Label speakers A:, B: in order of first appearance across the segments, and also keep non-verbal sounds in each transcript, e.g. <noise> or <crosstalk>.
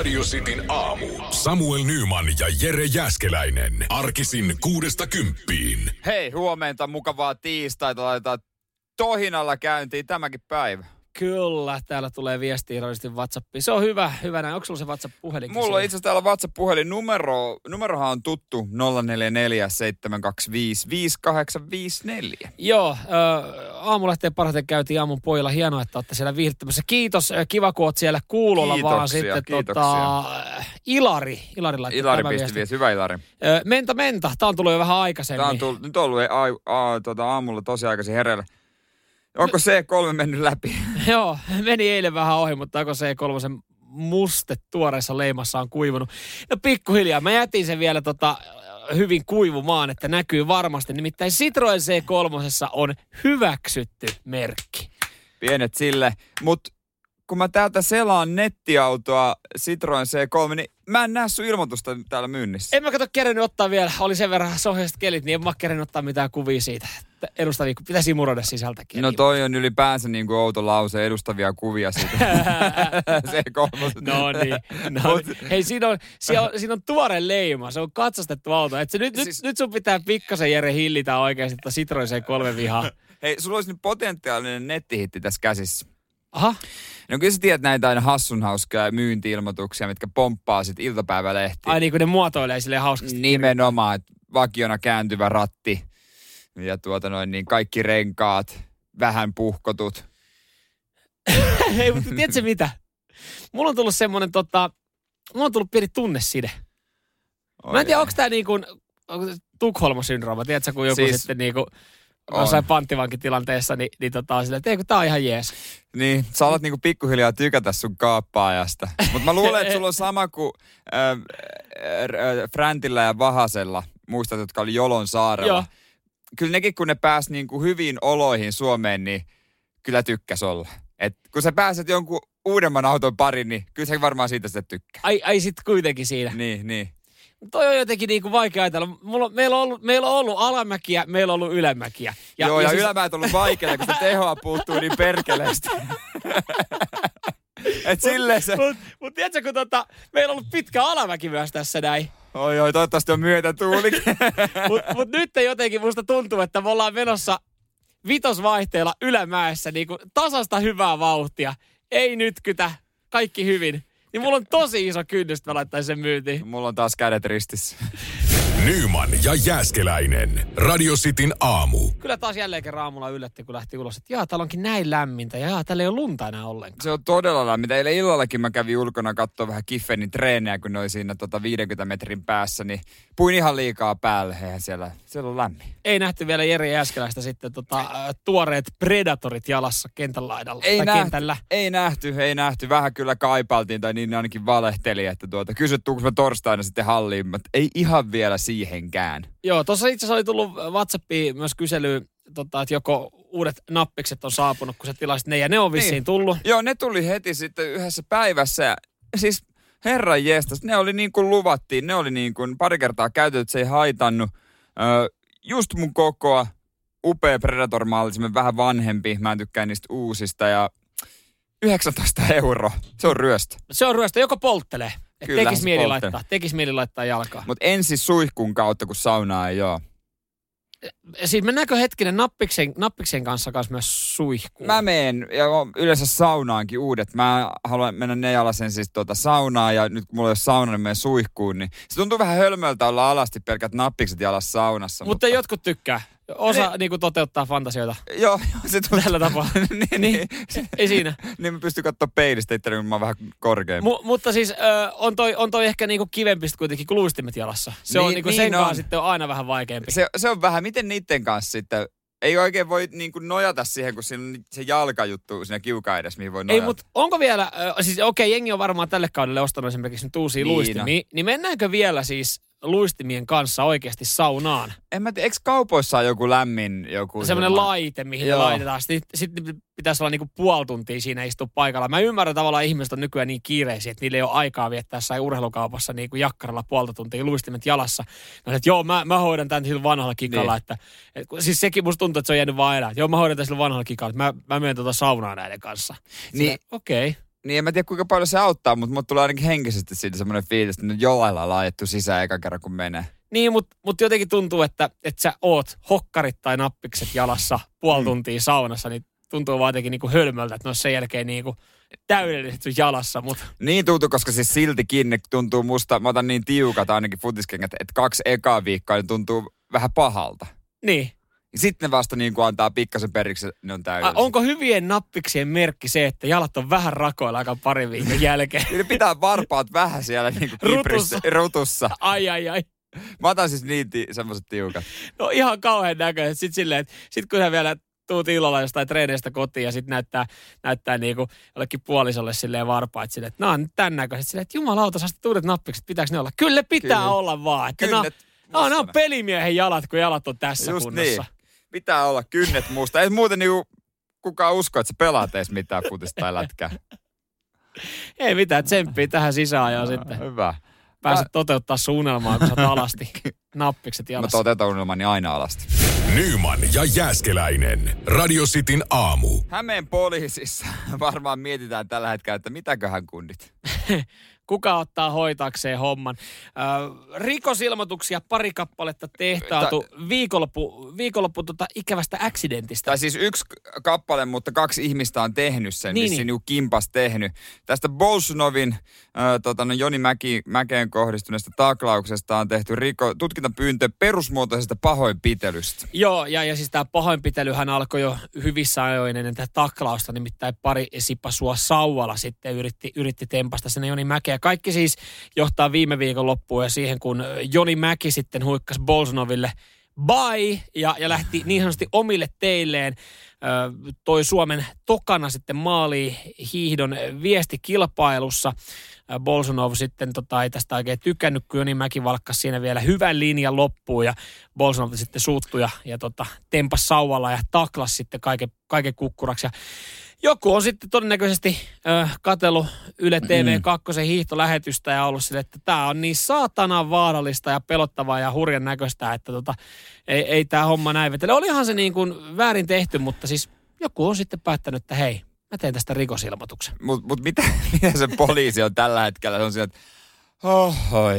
A: Radio Cityn aamu. Samuel Nyman ja Jere Jäskeläinen. Arkisin kuudesta kymppiin.
B: Hei, huomenta, mukavaa tiistaita. Laitetaan tohinalla käyntiin tämäkin päivä.
C: Kyllä, täällä tulee viesti iloisesti WhatsAppiin. Se on hyvä, hyvä näin. Onko sulla se WhatsApp-puhelin?
B: Mulla on itse asiassa täällä WhatsApp-puhelin numero. Numerohan on tuttu 0447255854.
C: Joo, äh, aamulehteen parhaiten käytiin aamun pojilla. Hienoa, että olette siellä viihdyttämässä. Kiitos, kiva kun oot siellä kuulolla vaan
B: Kiitoksia,
C: sitten.
B: kiitoksia.
C: Tota, Ilari, Ilari laittoi
B: Ilari
C: tämän
B: pisti
C: viestin.
B: viesti. Hyvä Ilari.
C: Äh, menta, menta. Tää on tullut jo vähän aikaisemmin.
B: Tää on tullut, nyt ollut a, a, tota, aamulla tosi aikaisin hereillä. Onko C3 mennyt läpi? <laughs>
C: Joo, meni eilen vähän ohi, mutta onko se kolmosen muste tuoreessa leimassa on kuivunut. No pikkuhiljaa. Mä jätin sen vielä tota, hyvin kuivumaan, että näkyy varmasti. Nimittäin Citroen C3 on hyväksytty merkki.
B: Pienet sille. Mutta kun mä täältä selaan nettiautoa Citroen C3, niin mä en näe sun ilmoitusta täällä myynnissä.
C: En mä kato kerennyt ottaa vielä, oli sen verran sohjaiset kelit, niin en mä kerennyt ottaa mitään kuvia siitä. Että Edustavia, pitäisi imuroida sisältäkin.
B: No toi on ylipäänsä niin kuin outo lause, edustavia kuvia siitä. <laughs> C3.
C: No niin. No niin. Hei, siinä on, siinä, on, siinä on tuore leima. Se on katsastettu auto. Et se nyt,
B: Siis-
C: nyt, nyt sun pitää pikkasen Jere hillitä oikeasti tätä Citroen C3 vihaa.
B: Hei, sulla olisi nyt potentiaalinen nettihitti tässä käsissä.
C: Aha.
B: No kyllä sä tiedät näitä aina hassun hauskaa myynti-ilmoituksia, mitkä pomppaa sit iltapäivälehtiin.
C: Ai niin kuin ne muotoilee silleen hauskasti.
B: Nimenomaan, että vakiona kääntyvä ratti ja tuota noin, niin kaikki renkaat, vähän puhkotut. <laughs>
C: Hei, mutta tiedätkö mitä? Mulla on tullut semmonen tota, mulla on tullut pieni tunneside.
B: Oi
C: Mä en tiedä, onko tää niin kuin, Tukholma-syndrooma, tiedätkö, kun joku
B: Siis-
C: sitten niin kuin. Jossain panttivankitilanteessa, niin, niin tota, on silleen, että ei kun tää on ihan jees.
B: Niin, sä alat niinku pikkuhiljaa tykätä sun kaappaajasta. Mutta mä luulen, että sulla on sama kuin äh, äh, Fräntillä ja Vahasella, muistat, jotka oli Jolon saarella.
C: Joo.
B: Kyllä nekin, kun ne pääs niinku hyviin oloihin Suomeen, niin kyllä tykkäs olla. Et kun sä pääset jonkun uudemman auton pariin, niin kyllä sä varmaan siitä sitten tykkää.
C: Ai, ai sit kuitenkin siinä.
B: Niin, niin.
C: Toi on jotenkin niin kuin vaikea ajatella. Mulla, meillä, on ollut, meillä on ollut alamäkiä, meillä on ollut ylämäkiä.
B: Ja, Joo, ja, ja
C: siis-
B: ylämäät on ollut vaikeaa, kun se tehoa puuttuu niin perkeleesti. <laughs> Et silleen se...
C: Mutta mut tiedätkö, kun tota, meillä on ollut pitkä alamäki myös tässä näin.
B: Oi, oi, toivottavasti on myötätuulikin. <laughs>
C: Mutta mut nyt jotenkin musta tuntuu, että me ollaan menossa vitosvaihteella ylämäessä niin kuin tasasta hyvää vauhtia. Ei nytkytä, kaikki hyvin. Niin mulla on tosi iso kynnys, että mä laittaisin sen myyntiin.
B: Mulla on taas kädet ristissä. <laughs>
A: Nyman ja Jäskeläinen. Radio Cityn aamu.
C: Kyllä taas jälleen kerran aamulla yllätti, kun lähti ulos, että jaa, täällä onkin näin lämmintä ja jaa, täällä ei ole lunta enää ollenkaan.
B: Se on todella lämmintä. Eilen illallakin mä kävin ulkona katsoa vähän Kiffenin treenejä, kun ne oli siinä tota 50 metrin päässä, niin puin ihan liikaa päälle. Eihän siellä, siellä on lämmin.
C: Ei nähty vielä Jere Jääskeläistä sitten tota, äh, tuoreet predatorit jalassa kentän laidalla.
B: Ei nähty,
C: kentällä.
B: ei nähty, ei nähty. Vähän kyllä kaipailtiin, tai niin ainakin valehteli, että tuota, kysyt, tuunko mä torstaina sitten halliin, mutta ei ihan vielä siihenkään.
C: Joo, tuossa itse asiassa oli tullut WhatsAppiin myös kysely, tota, että joko uudet nappikset on saapunut, kun sä tilasit ne, ja ne on vissiin
B: Niin.
C: tullut.
B: Joo, ne tuli heti sitten yhdessä päivässä. Ja siis herran jestas, ne oli niin kuin luvattiin. Ne oli niin kuin pari kertaa käytetty, se ei haitannut. Öö, just mun kokoa, upea Predator-malli, semmoinen vähän vanhempi. Mä en tykkää niistä uusista ja 19 euroa. Se on ryöstö.
C: Se on ryöstö, joko polttelee.
B: Kyllä,
C: tekis mieli, laittaa, tekis mieli laittaa jalkaa.
B: Mutta ensin suihkun kautta, kun saunaa ei ole.
C: Siis mennäänkö hetkinen nappiksen, nappiksen kanssa kanssa myös suihkuun?
B: Mä meen, ja yleensä saunaankin uudet. Mä haluan mennä ne jalasen siis tuota saunaa, ja nyt kun mulla ei ole sauna, niin menen suihkuun. Niin se tuntuu vähän hölmöltä olla alasti pelkät nappikset jalassa saunassa.
C: Mutta jotkut tykkää. Osa niinku toteuttaa fantasioita
B: Joo, se tuntuu.
C: tällä tapaa. <laughs>
B: niin,
C: niin,
B: niin,
C: ei siinä.
B: niin mä pystyn katsoa peilistä itse, kun mä oon vähän korkeampi.
C: Mu- mutta siis ö, on, toi, on toi ehkä niinku kivempi kuitenkin kuin luistimet jalassa. Se on
B: Niin-
C: niinku
B: niin
C: sen
B: on.
C: kanssa sitten on aina vähän vaikeampi.
B: Se, se on vähän, miten niiden kanssa sitten, ei oikein voi niin kuin nojata siihen, kun siinä on se jalkajuttu siinä kiukaan edessä, mihin voi
C: Ei,
B: nojata.
C: mutta onko vielä, ö, siis okei, jengi on varmaan tälle kaudelle ostanut esimerkiksi nyt uusia
B: Niin
C: niin
B: on.
C: luistimia, niin mennäänkö vielä siis luistimien kanssa oikeasti saunaan?
B: En mä tiedä, eikö kaupoissa ole joku lämmin joku...
C: Semmoinen
B: semmoinen-
C: laite, mihin
B: Joo.
C: ne laitetaan. Sitten, sitten pitäisi olla niinku puoli tuntia siinä istua paikalla. Mä ymmärrän tavallaan ihmiset on nykyään niin kiireisiä, että niillä ei ole aikaa viettää jossain urheilukaupassa niin kuin jakkaralla puolta tuntia luistimet jalassa. Mä että joo, mä, mä hoidan tämän sillä vanhalla kikalla.
B: Niin.
C: Että, et, siis sekin musta tuntuu, että se on jäänyt vaan elää. Joo, mä hoidan tämän sillä vanhalla kikalla. Mä, mä menen tuota saunaa näiden kanssa.
B: Niin.
C: Okei. Okay.
B: Niin en mä tiedä kuinka paljon se auttaa, mutta mut tulee ainakin henkisesti siitä semmoinen fiilis, että nyt jollain lailla ajettu sisään eka kerran kun menee.
C: Niin, mutta mut jotenkin tuntuu, että, että sä oot hokkarit tai nappikset jalassa puoli
B: Mm.
C: tuntia saunassa, niin tuntuu vaan jotenkin niinku hölmöltä, että ne olisi sen jälkeen niinku täydellisesti sun jalassa, mutta
B: Niin tuntuu, koska siis siltikin ne tuntuu musta, mä otan niin tiukat ainakin futiskengät, että kaksi ekaa viikkoa niin tuntuu vähän pahalta.
C: niin.
B: Sitten ne vasta niin kuin antaa pikkasen periksi, ne on
C: A,
B: täydellisiä.
C: onko hyvien nappiksien merkki se, että jalat on vähän rakoilla aika parin viikon <laughs> jälkeen?
B: Niin pitää varpaat vähän siellä niin kuin
C: Rutussa.
B: rutussa.
C: Ai ai ai.
B: Mä otan siis niin ti- semmoset tiukat.
C: No ihan kauhean näköiset. Sitten silleen, että sit kun sä vielä tuut illalla jostain treeneistä kotiin ja sitten näyttää, näyttää niinku jollekin puolisolle silleen varpaat silleen, että nämä on tämän näköiset. Silleen, että jumalauta, sä uudet nappikset, pitääkö ne olla? Kyllä pitää
B: Kyllä.
C: olla vaan. Että nämä,
B: Kynnet
C: no, nämä on pelimiehen jalat, kun jalat on tässä
B: Just
C: kunnossa.
B: niin. Pitää olla kynnet musta. Ei muuten niinku kukaan usko, että sä pelaat edes mitään futista tai lätkää.
C: Ei mitään, tsemppiä tähän sisään sitten.
B: Hyvä.
C: Pääset toteuttaa sun unelmaa, kun sä oot alasti nappikset
B: Mä
C: jalassa.
B: toteutan unelmani aina alasti.
A: Nyman ja Jääskeläinen. Radio Cityn aamu.
B: Hämeen poliisissa <laughs> varmaan mietitään tällä hetkellä, että mitäköhän kundit. <laughs>
C: Kuka ottaa hoitakseen homman? Ö, rikosilmoituksia pari kappaletta tehtaatu viikonloppu, viikonloppu tota ikävästä accidentista.
B: Tai siis yksi kappale, mutta kaksi ihmistä on tehnyt sen,
C: Niin,
B: niin,
C: niin.
B: kimpas tehnyt. Tästä Bolsunovin, tota, no Joni Mäki, Mäkeen kohdistuneesta taklauksesta on tehty riko, tutkintapyyntö perusmuotoisesta pahoinpitelystä.
C: Joo, ja, ja siis tämä pahoinpitelyhän alkoi jo hyvissä ajoin ennen tätä taklausta, nimittäin pari sipasua sauvalla sitten yritti, yritti tempasta sinne Joni Mäkeä. Kaikki siis johtaa viime viikon loppuun ja siihen, kun Joni Mäki sitten huikkasi Bolsonoville bye ja, ja lähti niin sanotusti omille teilleen. Toi Suomen tokana sitten maaliin hiihdon viestikilpailussa. Bolsonov sitten tota, ei tästä oikein tykännyt, kun Joni Mäki valkkasi siinä vielä hyvän linjan loppuun ja Bolsonov sitten suuttui ja, ja tota, tempas sauvalla ja taklas sitten kaiken, kaiken kukkuraksi. Ja joku on sitten todennäköisesti ö, katsellut Yle TV2 hiihtolähetystä ja ollut sille, että tämä on niin saatanan vaarallista ja pelottavaa ja hurjan näköistä, että tota, ei, ei tämä homma näin vetele. Olihan se niin kuin väärin tehty, mutta siis joku on sitten päättänyt, että hei, mä teen tästä rikosilmoituksen.
B: Mutta mut mitä, <laughs> mitä se poliisi on tällä hetkellä? Se on siinä, että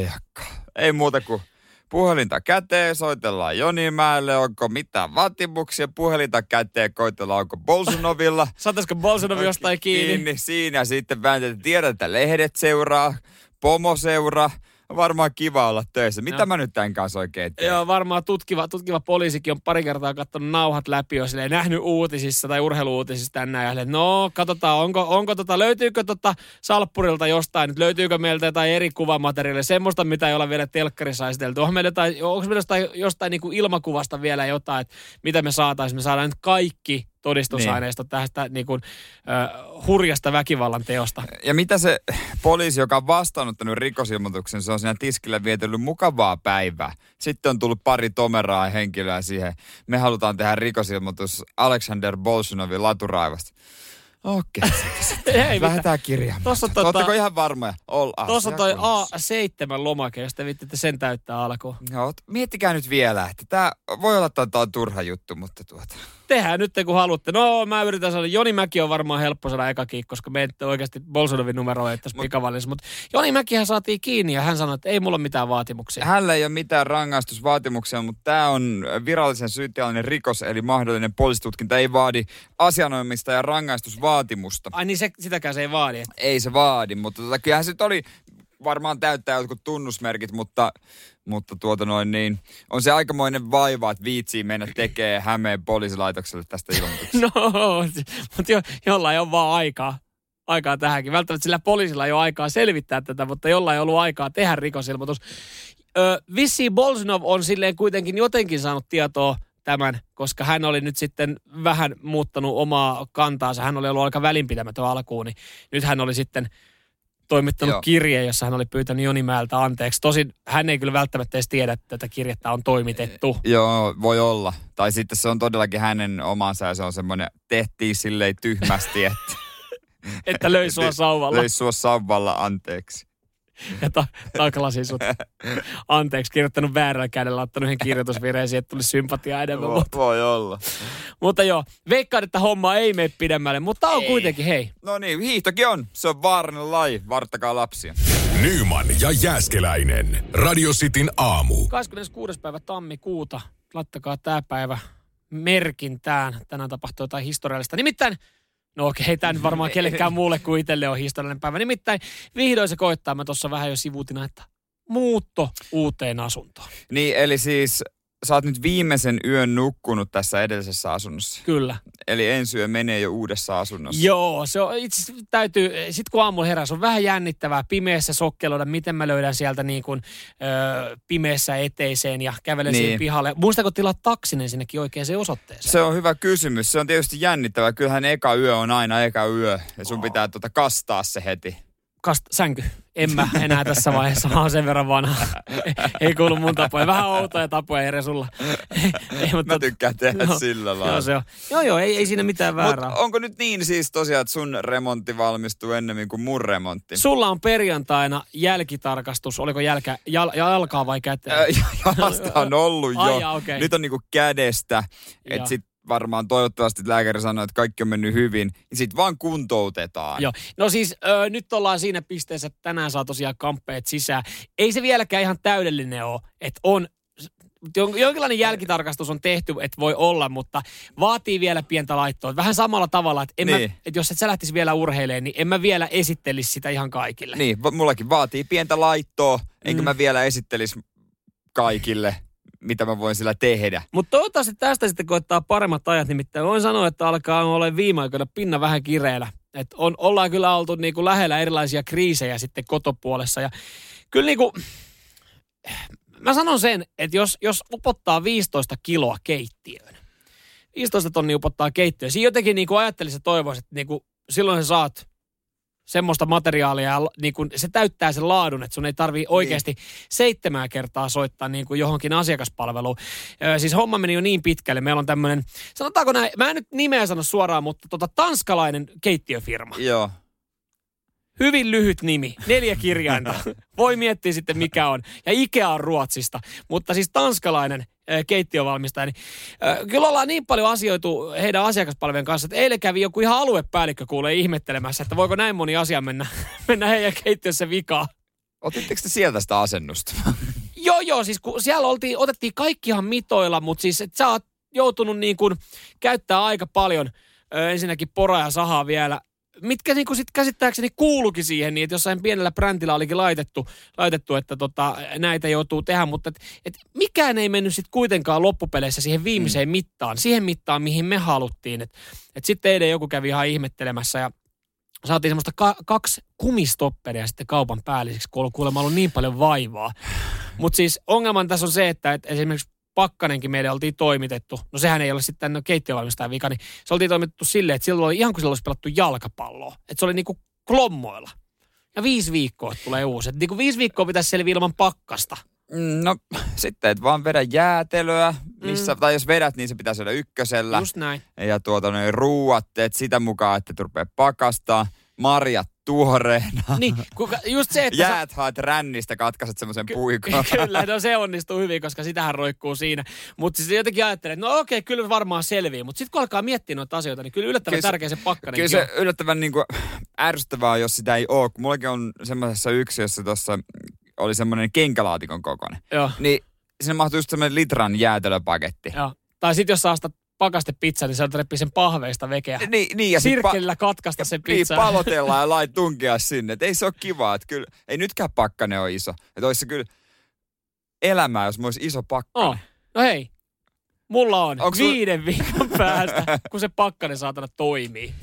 B: jakka. Ei muuta kuin puhelinta käteen, soitellaan Jonimäelle, onko mitään vaatimuksia, puhelinta käteen, koitellaan, onko Bolsunovilla. <laughs>
C: Saataisiko Bolsonov jostain kiinni?
B: kiinni siinä sitten vääntetään, tiedät, että lehdet seuraa, pomo seuraa. Varmaan kiva olla töissä. Mitä
C: Joo.
B: mä nyt tämän kanssa oikein teen?
C: Joo, varmaan tutkiva, tutkiva poliisikin on pari kertaa katsonut nauhat läpi, jos ei nähnyt uutisissa tai urheiluutisissa tänään. Ja silleen, no, katsotaan, onko, onko tota, löytyykö tota salppurilta jostain, nyt löytyykö meiltä jotain eri kuvamateriaalia, semmoista, mitä ei olla vielä telkkarissa esitelty. Onko meillä jotain, onko meillä jostain, jostain niin kuin ilmakuvasta vielä jotain, että mitä me saataisiin? Me saadaan nyt kaikki todistusaineisto niin. tästä niin kuin, uh, hurjasta väkivallan teosta.
B: Ja mitä se poliisi, joka on vastaanottanut rikosilmoituksen, se on siinä tiskillä vietellyt mukavaa päivää. Sitten on tullut pari tomeraa henkilöä siihen. Me halutaan tehdä rikosilmoitus Alexander Bolsunovin laturaivasta. Okei, <laughs>
C: Ei mitään.
B: lähdetään kirjaamaan.
C: Tossa tota-
B: Oletteko ihan varmoja?
C: Tuossa on toi
B: kunnossa.
C: A7-lomake, jos te vittitte sen täyttää alkuun.
B: Joo, miettikää nyt vielä, että tämä voi olla, että tämä on turha juttu, mutta tuota.
C: Tehdään nyt kun haluatte. No mä yritän saada, Joni Mäki on varmaan helppo saada ekakin, koska me ette oikeasti Bolsonovin numero ei tässä
B: Mut-
C: pikavallissa. Mutta Joni Mäkihän saatiin kiinni ja hän sanoi, että ei mulla ole mitään vaatimuksia.
B: Hänellä ei ole mitään rangaistusvaatimuksia, mutta tämä on virallisen syyttäjällinen rikos, eli mahdollinen poliisitutkinta ei vaadi asianoimista ja rangaistusvaatimusta.
C: Ai niin se, sitäkään se ei vaadi.
B: Ei se vaadi, mutta tota, kyllähän se oli varmaan täyttää jotkut tunnusmerkit, mutta, mutta tuota noin niin, on se aikamoinen vaiva, että viitsii mennä tekee Hämeen poliisilaitokselle tästä ilmoituksesta. <laughs>
C: No, mutta jo, jollain on vaan aikaa. Aikaa tähänkin. Välttämättä sillä poliisilla ei ole aikaa selvittää tätä, mutta jollain on ollut aikaa tehdä rikosilmoitus. Ö, vissiin Bolsonov on silleen kuitenkin jotenkin saanut tietoa tämän, koska hän oli nyt sitten vähän muuttanut omaa kantaansa. Hän oli ollut aika välinpitämätön alkuun, niin nyt hän oli sitten toimittanut
B: Joo.
C: kirjeen, jossa hän oli pyytänyt Jonimäeltä anteeksi. Tosin hän ei kyllä välttämättä edes tiedä, että tätä kirjettä on toimitettu.
B: Joo, voi olla. Tai sitten se on todellakin hänen omansa ja se on semmoinen, tehtiin silleen tyhmästi, että <laughs>
C: Että löi sua <laughs> sauvalla.
B: löi sua sauvalla anteeksi.
C: Ja ta- taklasin sut. Anteeksi, kirjoittanut väärällä kädellä, ottanut yhden kirjoitusvirheen, siihen tuli sympatia enemmän.
B: Vo-
C: Mutta,
B: Voi olla.
C: mutta joo, veikkaan, että homma ei mene pidemmälle, mutta on
B: Ei.
C: kuitenkin, hei,
B: No niin, hiihtokin on. Se on vaarallinen laji. Varttakaa lapsia.
A: Nyman ja Jääskeläinen. Radio Cityn aamu.
C: 26. päivä tammikuuta, laittakaa tämä päivä merkintään. Tänään tapahtuu jotain historiallista. Nimittäin, no okei, okay, tämä nyt varmaan <laughs> kellekään muulle kuin itselle on historiallinen päivä. Nimittäin vihdoin se koittaa, mä tuossa vähän jo sivuutina, että muutto uuteen asuntoon.
B: Niin, eli siis sä oot nyt viimeisen yön nukkunut tässä edellisessä asunnossa.
C: Kyllä.
B: Eli ensi yö menee jo uudessa asunnossa.
C: Joo, se on itse täytyy, sit kun aamulla herää, se on vähän jännittävää pimeässä sokkeloida, miten mä löydän sieltä niin kuin, ö, pimeässä eteiseen ja kävelen niin. Siihen pihalle. Muistatko tilaa taksinen sinnekin oikeaan osoitteeseen?
B: Se on hyvä kysymys. Se on tietysti jännittävää. Kyllähän eka yö on aina eka yö. Ja sun pitää tota kastaa se heti.
C: Kast, sänky. En mä enää tässä vaiheessa, mä oon sen verran vanha. Ei kuulu mun tapoja. Vähän outoja tapoja Jere sulla. Ei,
B: Mä tykkään tehdä
C: joo,
B: sillä
C: Joo,
B: lailla.
C: se on. Joo, joo, ei, ei siinä mitään
B: Mut
C: väärää.
B: onko nyt niin siis tosiaan, että sun remontti valmistuu ennemmin kuin mun remontti?
C: Sulla on perjantaina jälkitarkastus. Oliko jälkä, jal, jalkaa vai käteen? <laughs>
B: Ää, Jalasta on ollut
C: Ai
B: jo.
C: jaa, okei.
B: Nyt on niinku kädestä.
C: Joo.
B: Että sit varmaan toivottavasti lääkäri sanoo, että kaikki on mennyt hyvin. Niin sit vaan kuntoutetaan.
C: Joo. No siis ö, nyt ollaan siinä pisteessä, että tänään saa tosiaan kamppeet sisään. Ei se vieläkään ihan täydellinen ole, että on jon- jonkinlainen jälkitarkastus on tehty, että voi olla, mutta vaatii vielä pientä laittoa. Vähän samalla tavalla, että, en
B: Niin.
C: mä, että jos et sä lähtisi vielä urheilemaan, niin en mä vielä esittelisi sitä ihan kaikille.
B: Niin, mullakin vaatii pientä laittoa, enkä
C: Mm.
B: mä vielä esittelisi kaikille, mitä mä voin sillä tehdä.
C: Mutta toivottavasti tästä sitten koittaa paremmat ajat, nimittäin voin sanoa, että alkaa olla viime aikoina pinna vähän kireellä. Et on, ollaan kyllä oltu niinku lähellä erilaisia kriisejä sitten kotopuolessa ja kyllä niinku, mä sanon sen, että jos, jos upottaa 15 kiloa keittiöön, 15 tonni upottaa keittiöön, siinä jotenkin niinku ajattelisi ja toivoisi, että niinku, silloin sä saat semmoista materiaalia ja niin kun se täyttää sen laadun, että sun ei tarvii oikeasti seitsemää kertaa soittaa niin kuin johonkin asiakaspalveluun. Ö, siis homma meni jo niin pitkälle. Meillä on tämmöinen, sanotaanko näin, mä en nyt nimeä sano suoraan, mutta tota, tanskalainen keittiöfirma.
B: Joo.
C: Hyvin lyhyt nimi, neljä kirjainta. <laughs> Voi miettiä sitten mikä on. Ja Ikea on Ruotsista, mutta siis tanskalainen ö, keittiövalmistaja. Niin, ö, kyllä ollaan niin paljon asioitu heidän asiakaspalvelujen kanssa, että eilen kävi joku ihan aluepäällikkö kuulee ihmettelemässä, että voiko näin moni asia mennä, <laughs> mennä heidän keittiössä vikaan.
B: Otitteko te sieltä sitä asennusta? <laughs>
C: Joo, joo, siis kun siellä oltiin, otettiin kaikkihan mitoilla, mutta siis että sä oot joutunut niin kuin käyttää aika paljon ö, ensinnäkin poraa ja sahaa vielä, mitkä niin kuin sit käsittääkseni kuulukin siihen, niin että jossain pienellä brändillä olikin laitettu, laitettu että tota, näitä joutuu tehdä, mutta et, et mikään ei mennyt sitten kuitenkaan loppupeleissä siihen viimeiseen mm. mittaan, siihen mittaan, mihin me haluttiin. Et, et sitten eilen joku kävi ihan ihmettelemässä ja saatiin semmoista ka- kaksi kumistopperia sitten kaupan päälliseksi, kun on kuulemma ollut niin paljon vaivaa. Mutta siis ongelman tässä on se, että et esimerkiksi pakkanenkin meille oltiin toimitettu. No sehän ei ole sitten no, keittiövalmistajan vika, niin se oltiin toimitettu silleen, että silloin oli ihan kuin silloin olisi pelattu jalkapalloa. Että se oli niinku klommoilla. Ja viisi viikkoa tulee uusi. Että niinku viisi viikkoa pitäisi selviä ilman pakkasta.
B: No sitten et vaan vedä jäätelöä, missä, mm. tai jos vedät, niin se pitää syödä ykkösellä.
C: Just näin.
B: Ja tuota, noin ruuat teet sitä mukaan, että et rupea pakastaa. Marjat tuoreena.
C: Niin, kuka, just se, että... sä-
B: Jäät haet rännistä, katkaiset semmoisen puikon. <laughs>
C: Kyllä, no se onnistuu hyvin, koska sitähän roikkuu siinä. Mutta siis jotenkin ajattelee, että no okei, kyllä varmaan selviää. Mutta sitten kun alkaa miettiä noita asioita, niin kyllä yllättävän
B: Kyllä
C: tärkeä se pakkanen.
B: Kyllä se yllättävän niin kuin, ärsyttävää on, jos sitä ei ole. Kun mullakin on semmoisessa yksiössä tuossa oli semmoinen kenkälaatikon kokoinen.
C: Joo,
B: Niin sinne mahtuu just semmoinen litran jäätelöpaketti.
C: joo. Tai sitten jos saa sitä pakaste pizza, niin se reppii sen pahveista vekeä.
B: Niin, niin, ja
C: Sirkkelillä katkaista se
B: Niin,
C: pizza.
B: palotellaan ja lait tunkea sinne. Et ei se ole kiva. Että kyllä, ei nytkään pakkane ole iso. Että olisi se kyllä elämää, jos olisi iso pakkane.
C: Oh. No hei, mulla on
B: Onks
C: viiden viikon päästä, kun se pakkanen saatana toimii.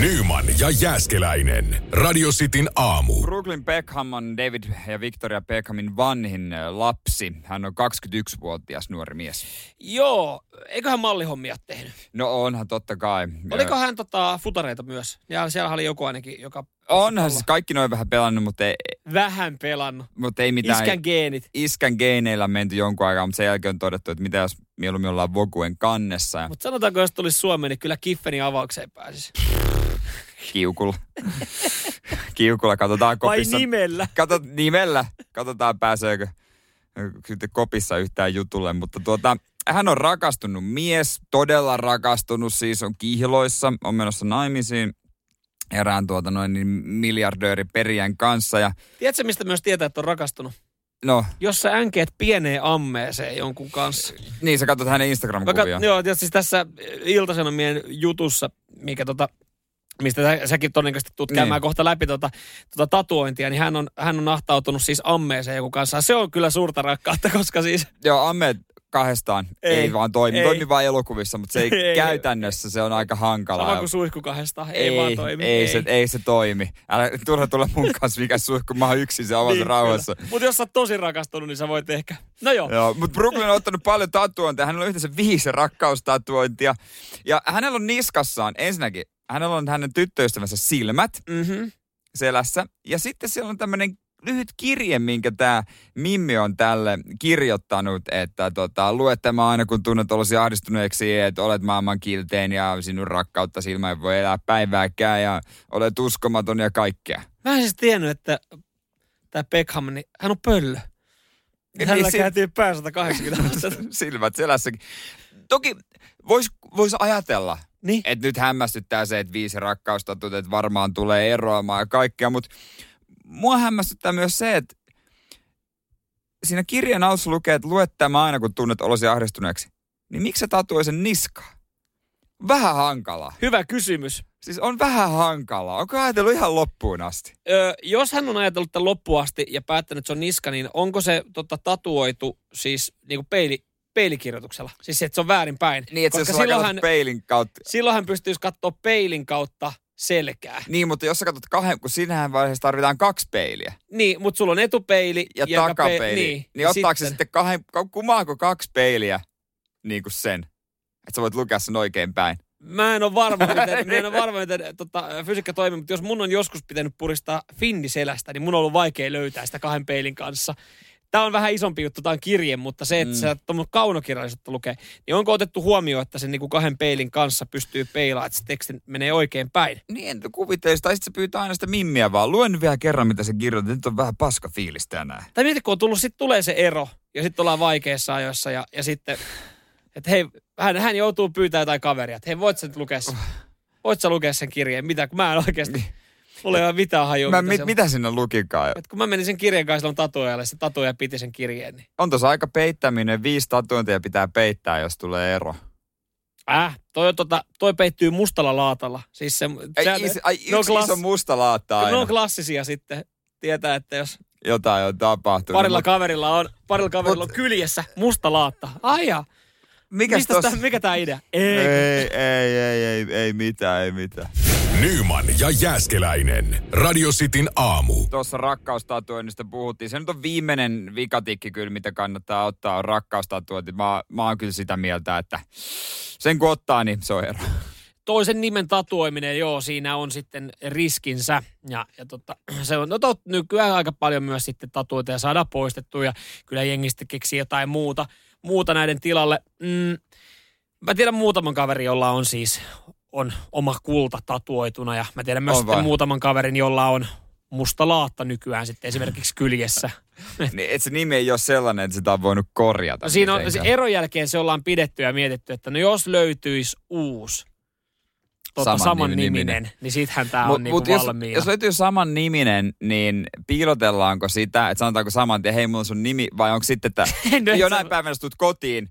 A: Nyman ja Jääskeläinen. Radio Cityn aamu.
B: Brooklyn Beckham on David ja Victoria Beckhamin vanhin ö, lapsi. Hän on 21-vuotias nuori mies.
C: Joo, eiköhän mallihommia tehnyt.
B: No onhan totta kai.
C: Oliko hän tota, futareita myös? Ja siellä oli joku ainakin, joka
B: Onhan siis kaikki noin vähän pelannut, mutta ei,
C: vähän pelannut.
B: mutta ei mitään.
C: Iskän geenit.
B: Iskän geeneillä menty jonkun aikaa, mutta sen jälkeen on todettu, että mitä jos mieluummin ollaan Vokuen kannessa.
C: Mutta sanotaanko, jos tulisi Suomeen, niin kyllä Kiffenin avaukseen pääsisi.
B: Kiukulla. Kiukulla katsotaan
C: Vai
B: kopissa.
C: nimellä?
B: Kato, nimellä. Katsotaan pääseekö sitten kopissa yhtään jutulle. Mutta tuota, hän on rakastunut mies, todella rakastunut, siis on kihloissa, on menossa naimisiin erään tuota noin niin miljardööri perijän kanssa. Ja
C: Tiedätkö, mistä myös tietää, että on rakastunut?
B: no,
C: Jos sä änkeet pieneen ammeeseen jonkun kanssa.
B: niin sä katsot hänen Instagram-kuvia.
C: kat- joo, tietysti siis tässä Iltasanomien jutussa, mikä tota, mistä sä, säkin todennäköisesti tulet
B: Niin.
C: käymään kohta läpi tota, tota tatuointia, niin hän on, hän on ahtautunut siis ammeeseen joku kanssa. Se on kyllä suurta rakkautta, <laughs> koska siis
B: Joo, Amme kahdestaan ei,
C: Ei,
B: ei vaan toimi.
C: ei.
B: Toimi vain elokuvissa, mutta se ei, <laughs>
C: Ei.
B: käytännössä se on aika hankalaa.
C: sama kuin suihku kahdesta, ei,
B: ei,
C: vaan toimi.
B: Ei, Se, ei se toimi. Älä turha tulla mun <laughs> kanssa mikä suihku, mä oon yksin se omassa rauhassa.
C: Mutta jos sä oot tosi rakastunut, niin sä voit ehkä. No joo.
B: Joo, mutta Brooklyn on ottanut paljon tatuointeja. Hänellä on yhteensä viisi rakkaustatuointia. Ja hänellä on niskassaan, ensinnäkin, hänellä on hänen tyttöystävänsä silmät
C: Mm-hmm.
B: selässä. Ja sitten siellä on tämmöinen lyhyt kirje, minkä tämä Mimmi on tälle kirjoittanut, että tota, lue tämä aina kun tunnet olosi ahdistuneeksi, että olet maailman kiltein ja sinun rakkautta silmä ei voi elää päivääkään ja olet uskomaton ja kaikkea.
C: Mä en siis tiennyt, että tämä Beckham, niin hän on pöllö.
B: Niin,
C: Hänellä
B: si-
C: käytiin pää 180 astetta. <laughs>
B: Silmät selässäkin. Toki voisi vois ajatella,
C: Niin.
B: että nyt hämmästyttää se, että viisi rakkaustatut, että varmaan tulee eroamaan ja kaikkea, mutta mua hämmästyttää myös se, että siinä kirjan alussa lukee, että luet tämä aina, kun tunnet olosi ahdistuneeksi. Niin miksi sä tatuoi sen niskaan? Vähän hankalaa.
C: Hyvä kysymys.
B: Siis on vähän hankalaa. Onko ajatellut ihan loppuun asti?
C: Ö, jos hän on ajatellut tämän loppuun asti ja päättänyt, että se on niska, niin onko se tota, tatuoitu siis niin kuin peili, peilikirjoituksella? Siis että se on väärin päin.
B: Niin, että
C: Koska
B: sä
C: silloin
B: silloin
C: hän,
B: peilin kautta.
C: silloin hän pystyisi katsoa peilin kautta selkää.
B: Niin, mutta jos sä katsot kahden, kun siinähän vaiheessa tarvitaan kaksi peiliä.
C: Niin, mutta sulla on etupeili
B: ja
C: joka
B: takapeili.
C: Pe-
B: niin, niin ottaako se sitten kahden, kumaako kaksi peiliä niin kuin sen? Että sä voit lukea sen oikein päin.
C: Mä en ole varma, miten, <laughs> mä en ole varma, miten tota, fysiikka toimii, mutta jos mun on joskus pitänyt puristaa finni selästä, niin mun on ollut vaikea löytää sitä kahden peilin kanssa. Tämä on vähän isompi juttu, tämä on kirje, mutta se, että
B: Mm.
C: sä tuommoista kaunokirjallisuutta lukee, niin onko otettu huomioon, että sen niinku kahden peilin kanssa pystyy peilaamaan, että se teksti menee oikein päin?
B: Niin, entä kuvittelis, tai sitten se pyytää aina sitä mimmiä vaan. Luen vielä kerran, mitä se kirjoitti. Nyt on vähän paska fiilis tänään.
C: Tai mieti, kun on tullut, sitten tulee se ero, ja sitten ollaan vaikeassa ajoissa, ja, ja sitten, että hei, hän, hän joutuu pyytämään jotain kaveria, että hei, voit sä nyt lukea sen, voit sä lukea sen kirjeen, mitä, kun mä en oikeasti, mulla ei ole mitään hajua,
B: Mä,
C: mitä
B: mit,
C: se on.
B: mitä sinne lukikaan?
C: Et kun mä menin sen kirjeen kanssa silloin tatuojalle, se tatuoja piti sen kirjeen. Niin.
B: On tuossa aika peittäminen. Viisi tatuointia pitää peittää, jos tulee ero.
C: Äh, toi, tota, toi peittyy mustalla laatalla. Siis se,
B: Ai,
C: se,
B: is, ai
C: on
B: yksi
C: klass-
B: iso musta laatta
C: ne
B: aina.
C: on klassisia sitten. Tietää, että jos
B: Jotain on tapahtunut.
C: parilla
B: Mut
C: kaverilla on, parilla kaverilla on kyljessä musta laatta. Ai ja,
B: mikäs
C: mistä
B: tossa?
C: tää, mikä tää idea? Ei.
B: Ei, ei, ei, ei, ei mitään, ei mitään.
A: Nyman ja Jääskeläinen. Radio Cityn aamu.
B: Tuossa rakkaustatuoinnista puhuttiin. Se nyt on viimeinen vikatikki kyllä, mitä kannattaa ottaa, on rakkaustatuointi. Mä, mä oon kyllä sitä mieltä, että sen kun ottaa, niin se on ero.
C: Toisen nimen tatuoiminen, joo, siinä on sitten riskinsä. Ja, ja tota, se on, no tot, nykyään aika paljon myös sitten tatuointeja saada poistettua ja kyllä jengistä keksii jotain muuta, muuta näiden tilalle. Mm, mä tiedän muutaman kaverin, jolla on siis on oma kulta tatuoituna ja mä tiedän myös sitten muutaman kaverin, jolla on musta laatta nykyään sitten esimerkiksi kyljessä. <laughs>
B: niin, et se nimi ei ole sellainen, että sitä on voinut korjata.
C: No siinä on, se
B: mitenkään.
C: eron jälkeen se ollaan pidetty ja mietitty, että no jos löytyisi uusi tota,
B: Saman
C: saman,
B: niminen.
C: niminen, niin sittenhän tämä on niinku
B: mut jos,
C: valmiina.
B: jos löytyy saman niminen, niin piilotellaanko sitä, että sanotaanko saman tien, hei, mulla on sun nimi, vai onko sitten, että <laughs>
C: No
B: jonain päivänä tulet kotiin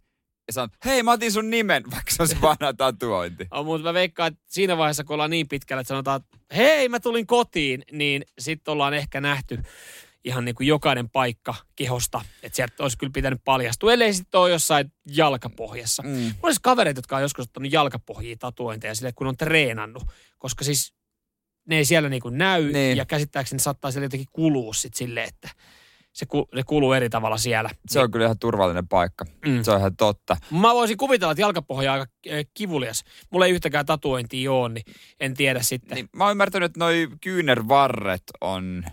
B: ja sanot, hei, mä otin sun nimen, <laughs> vaikka se on se vanha tatuointi.
C: On, mutta mä veikkaan, että siinä vaiheessa, kun ollaan niin pitkällä, että sanotaan, että hei, mä tulin kotiin, niin sitten ollaan ehkä nähty ihan niin kuin jokainen paikka kehosta, että sieltä olisi kyllä pitänyt paljastua, ellei sitten ole jossain jalkapohjassa. Mm. Mulla olisi kavereita, jotka on joskus ottanut jalkapohjiin tatuointeja sille, kun on treenannut, koska siis ne ei siellä niin kuin näy
B: Niin.
C: ja käsittääkseni saattaa siellä jotenkin kulua sitten silleen, että se, ku, ne kuluu eri tavalla siellä.
B: Se on kyllä ihan turvallinen paikka.
C: Mm.
B: Se on ihan totta.
C: Mä voisin kuvitella, että jalkapohja on aika äh, kivulias. Mulla ei yhtäkään tatuointia ole, niin en tiedä sitten.
B: Niin, mä oon ymmärtänyt, että noi kyynärvarret on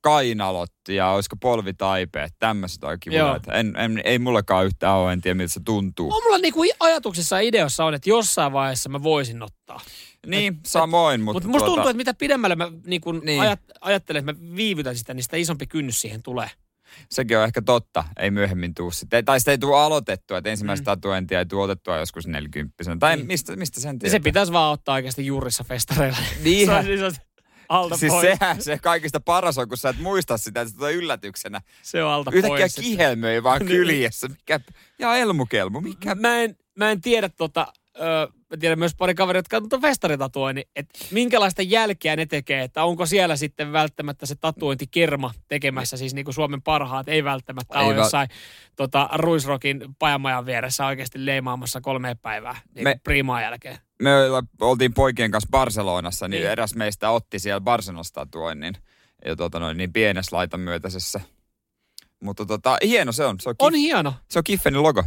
B: kainalot ja olisiko polvitaipeet, tämmöiset on. Että En, en, ei mullekaan yhtään ole, en tiedä miltä se tuntuu.
C: On mulla niinku ajatuksessa ja ideossa on, että jossain vaiheessa mä voisin ottaa.
B: Niin, samoin, mutta
C: Mutta musta
B: tuota,
C: tuntuu, että mitä pidemmälle mä niinku
B: Niin.
C: ajat, ajattelen, että mä viivytän sitä, niin sitä isompi kynnys siihen tulee.
B: Sekin on ehkä totta. Ei myöhemmin tuu sitten. Tai sitä ei tule aloitettua, että ensimmäistä mm. tatuointia ei tule otettua joskus 40 Tai
C: Niin.
B: mistä, mistä sen tietää?
C: se pitäisi vaan ottaa oikeasti juurissa festareilla. <laughs>
B: Niin.
C: se on, siis alta
B: Siis
C: pois.
B: sehän se kaikista paras on, kun sä et muista sitä, että se tulee yllätyksenä.
C: Se on alta
B: Yhtäkkiä
C: pois.
B: kihelmöi vaan <laughs>
C: Niin.
B: kyljessä. Mikä, ja elmukelmu, mikä...
C: Mä en, mä en tiedä tota, öö, mä tiedän myös pari kaveria, jotka on festaritatuoinnin, että minkälaista jälkeä ne tekee, että onko siellä sitten välttämättä se tatuointikerma tekemässä, siis niin kuin Suomen parhaat, ei välttämättä
B: Ei
C: ole
B: väl-
C: jossain tota, Ruisrokin pajamajan vieressä oikeasti leimaamassa kolme päivää niin
B: Me-
C: priimaa jälkeen.
B: Me oltiin poikien kanssa Barcelonassa, niin,
C: Niin.
B: eräs meistä otti siellä Barcelonassa tatuoinnin. Ja tota noin, niin pienessä laitan myötäisessä. Mutta tota, hieno se on. Se on,
C: On
B: Kif-
C: hieno.
B: se on Kiffenin logo.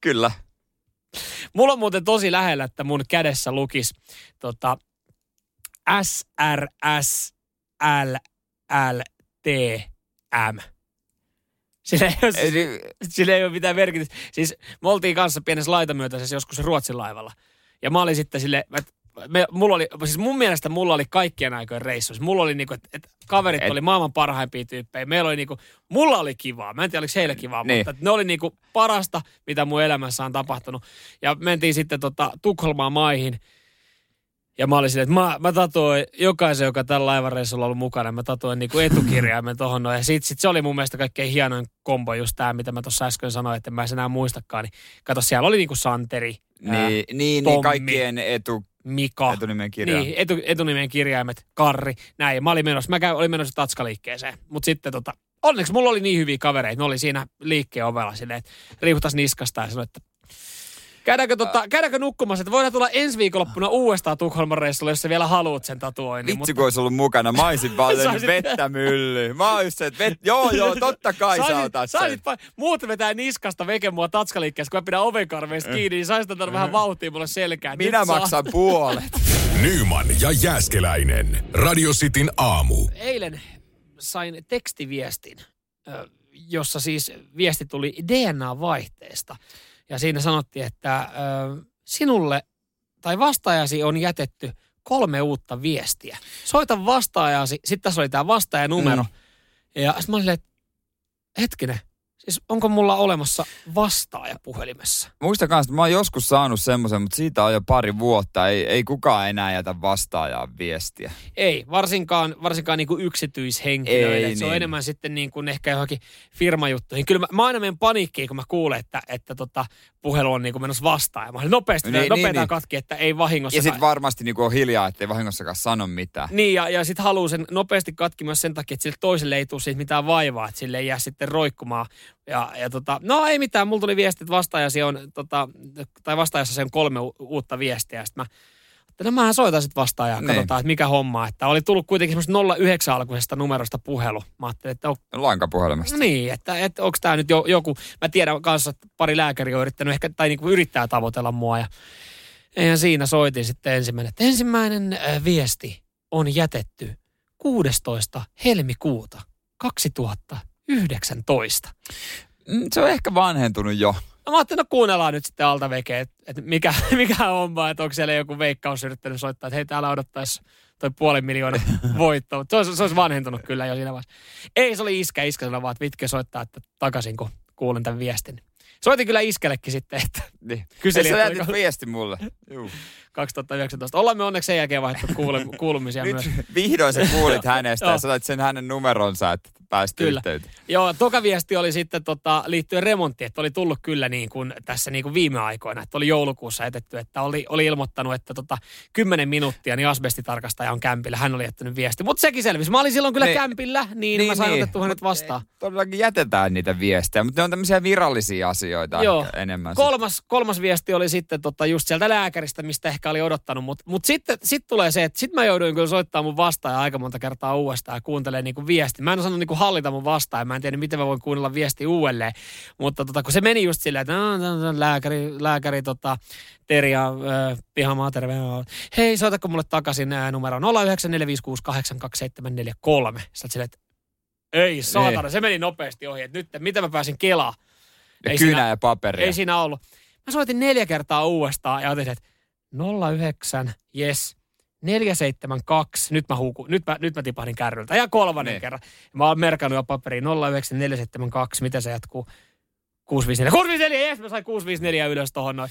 B: Kyllä.
C: Mulla on muuten tosi lähellä, että mun kädessä lukisi tota, SRSLLTM. Sillä ei, ole, siis, sillä ei ole mitään merkitystä. Siis me oltiin kanssa pienessä laitamyötäisessä joskus Ruotsin laivalla. Ja mä olin sitten sille, että me, mulla oli, siis mun mielestä mulla oli kaikkien aikojen reissu. Siis mulla oli niinku, että et kaverit
B: Et-
C: oli maailman parhaimpia tyyppejä. Meillä oli niinku, mulla oli kivaa. Mä en tiedä, oliko heillä kivaa,
B: Niin.
C: mutta ne oli niinku parasta, mitä mun elämässä on tapahtunut. Ja mentiin sitten tota, Tukholmaan maihin. Ja mä olin silleen, että mä, mä tatuoin jokaisen, joka tällä laivareissulla on ollut mukana, mä tatuoin niinku etukirjaimen <laughs> tohon noin. Ja sit, sit se oli mun mielestä kaikkein hienoin kombo just tää, mitä mä tuossa äsken sanoin, että mä en enää muistakaan. Niin kato, siellä oli niinku Santeri, ää,
B: niin, niin,
C: Tommi.
B: niin, kaikkien etu,
C: Mika,
B: etunimen kirja.
C: niin, etu, etunimen kirjaimet, Karri, näin. Mä olin menossa, mä käyn, olin menossa tatskaliikkeeseen. Mutta sitten tota, onneksi mulla oli niin hyviä kavereita, ne oli siinä liikkeen ovella silleen, että riuhtas niskasta ja sanoi, että Käydäänkö, tota, käydäänkö nukkumassa, että voidaan tulla ensi viikonloppuna uudestaan Tukholman reissulle, jos sä vielä haluat sen tatuoinnin.
B: Vitsi, kun olisi ollut mukana. Mä olisin vaan <laughs> tehnyt
C: Saisit-
B: vettä myllyyn. Mä olisin se, että vet... joo, joo, totta kai sä
C: saisit,
B: otat sen.
C: saisit, pa- muut vetää niskasta veke mua tatskaliikkeessä, kun mä pidän ovenkarveista kiinni, niin saisit antanut vähän vauhtia mulle selkään.
B: Minä
C: Nyt saa-
B: maksan puolet. <laughs>
A: Nyman ja Jääskeläinen. Radio Cityn aamu.
C: eilen sain tekstiviestin, jossa siis viesti tuli DNA-vaihteesta. Ja siinä sanottiin, että ö, sinulle tai vastaajasi on jätetty kolme uutta viestiä. Soita vastaajasi, sitten tässä oli tämä vastaajanumero. Mm. Ja sitten mä olin että hetkinen, siis onko mulla olemassa vastaaja puhelimessa?
B: Muista kans, että mä oon joskus saanut semmoisen, mutta siitä on jo pari vuotta. Ei, ei kukaan enää jätä vastaajaa viestiä.
C: Ei, varsinkaan, varsinkaan niin kuin yksityishenkilöille.
B: Ei
C: se on
B: niin.
C: enemmän sitten niin kuin ehkä johonkin firmajuttuihin. Kyllä mä, mä aina menen paniikkiin, kun mä kuulen, että, että tota, puhelu on niin kuin menossa vastaan. Ja mä olin nopeasti,
B: Niin,
C: niin, nopeasti
B: niin, niin.
C: katki, että ei vahingossa.
B: Ja sitten varmasti niinku on hiljaa, ettei vahingossakaan sano mitään.
C: Niin, ja, ja sitten haluaa sen nopeasti katki myös sen takia, että sille toiselle ei tule siitä mitään vaivaa, että sille ei jää sitten roikkumaan. Ja, ja tota, no ei mitään, mulla tuli viestit vastaajasi on, tota, tai vastaajassa sen kolme u- uutta viestiä. Sitten mä No mähän soitan sitten vastaajaa,
B: niin.
C: katsotaan, että mikä homma. Että oli tullut kuitenkin semmoista 09 alkuisesta numerosta puhelu. Mä ajattelin, että... On...
B: Lankapuhelimesta.
C: No niin, että, että onko tämä nyt jo, joku... Mä tiedän kanssa, että pari lääkäriä on yrittänyt ehkä, tai niinku yrittää tavoitella mua. Ja eihän siinä soitin sitten ensimmäinen. Että ensimmäinen viesti on jätetty 16. helmikuuta 2000 19.
B: Mm, se on ehkä vanhentunut jo.
C: No mä ajattelin, no kuunnellaan nyt sitten alta veke, että et mikä, <laughs> mikä on vaan, että onko siellä joku veikkaus yrittänyt soittaa, että hei täällä odottaisi toi puoli miljoonaa <laughs> voitto. Se, olisi, se olisi vanhentunut kyllä jo siinä vaiheessa. Ei, se oli iskä, iskä sanoi vaan, että Vitke soittaa että takaisin, kun kuulen tämän viestin. Soitin kyllä iskellekin sitten, että
B: niin.
C: kyselin.
B: Sä viesti mulle. Juu. <laughs>
C: 2019. Ollaan me onneksi sen jälkeen vaihdettu kuule, <laughs> kuulumisia myös.
B: Vihdoin sä kuulit <laughs> hänestä ja sait sen hänen numeronsa, että pääsit
C: Kyllä.
B: yhteyteen.
C: Joo, toka viesti oli sitten tota, liittyen remonttiin, että oli tullut kyllä niin kuin tässä niin kuin viime aikoina, että oli joulukuussa etetty, että oli, oli ilmoittanut, että tota, 10 minuuttia niin asbestitarkastaja on kämpillä. Hän oli jättänyt viesti, mutta sekin selvisi. Mä olin silloin kyllä
B: Niin.
C: kämpillä, niin, niin mä sain otettua hänet
B: Mut
C: vastaan.
B: Todellakin jätetään niitä viestejä, mutta ne on tämmöisiä virallisia asioita
C: Joo.
B: enemmän.
C: Kolmas, kolmas viesti oli sitten tota, just sieltä lääkäristä, mistä ehkä ehkä oli odottanut, mutta mut sitten sit tulee se, että sitten mä jouduin kyllä soittamaan mun vastaaja aika monta kertaa uudestaan ja kuuntelemaan niinku viesti. Mä en osannut niinku hallita mun vastaaja, mä en tiedä miten mä voin kuunnella viesti uudelleen. Mutta tota, kun se meni just silleen, että lääkäri, lääkäri tota, Terja, äh, pihamaa, terve. Hei, soitatko mulle takaisin äh, numero 0945682743. Sä silleen, että ei saatana,
B: Niin.
C: se meni nopeasti ohi, että nyt mitä mä pääsin Kelaan.
B: Ja
C: Ei
B: kynä
C: siinä-
B: ja paperia.
C: Ei siinä ollut. Mä soitin neljä kertaa uudestaan ja otin, että 09, yes, 472, nyt mä, huku, nyt mä, nyt mä tipahdin kärryltä. Ja kolmannen
B: Niin.
C: kerran. Mä oon merkannut jo paperiin 09472, mitä se jatkuu? 654. 654, yes, mä sain 654 ylös tohon noin.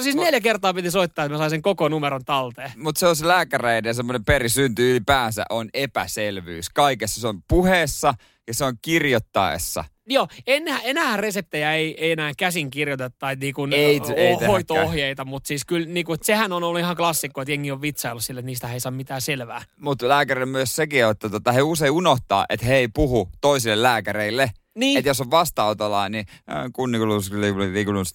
C: Siis neljä kertaa piti soittaa, että mä sain sen koko numeron talteen.
B: Mutta se on se lääkäreiden semmoinen perisynty ylipäänsä on epäselvyys. Kaikessa se on puheessa ja se on kirjoittaessa.
C: Joo, enää, enää reseptejä ei, ei enää käsin kirjoita tai niinku
B: Ei-
C: ei,
B: ei
C: o,
B: tehdäkään.
C: hoito-ohjeita, mutta siis kyllä niinku, sehän on ollut ihan klassikko, että jengi on vitsaillut sille, että niistä ei saa mitään selvää.
B: Mutta lääkärille myös sekin, että tota, he usein unohtaa, että he ei puhu toisille lääkäreille.
C: Niin.
B: Että jos on vastaanotolla, niin kunnikulus, liikulus,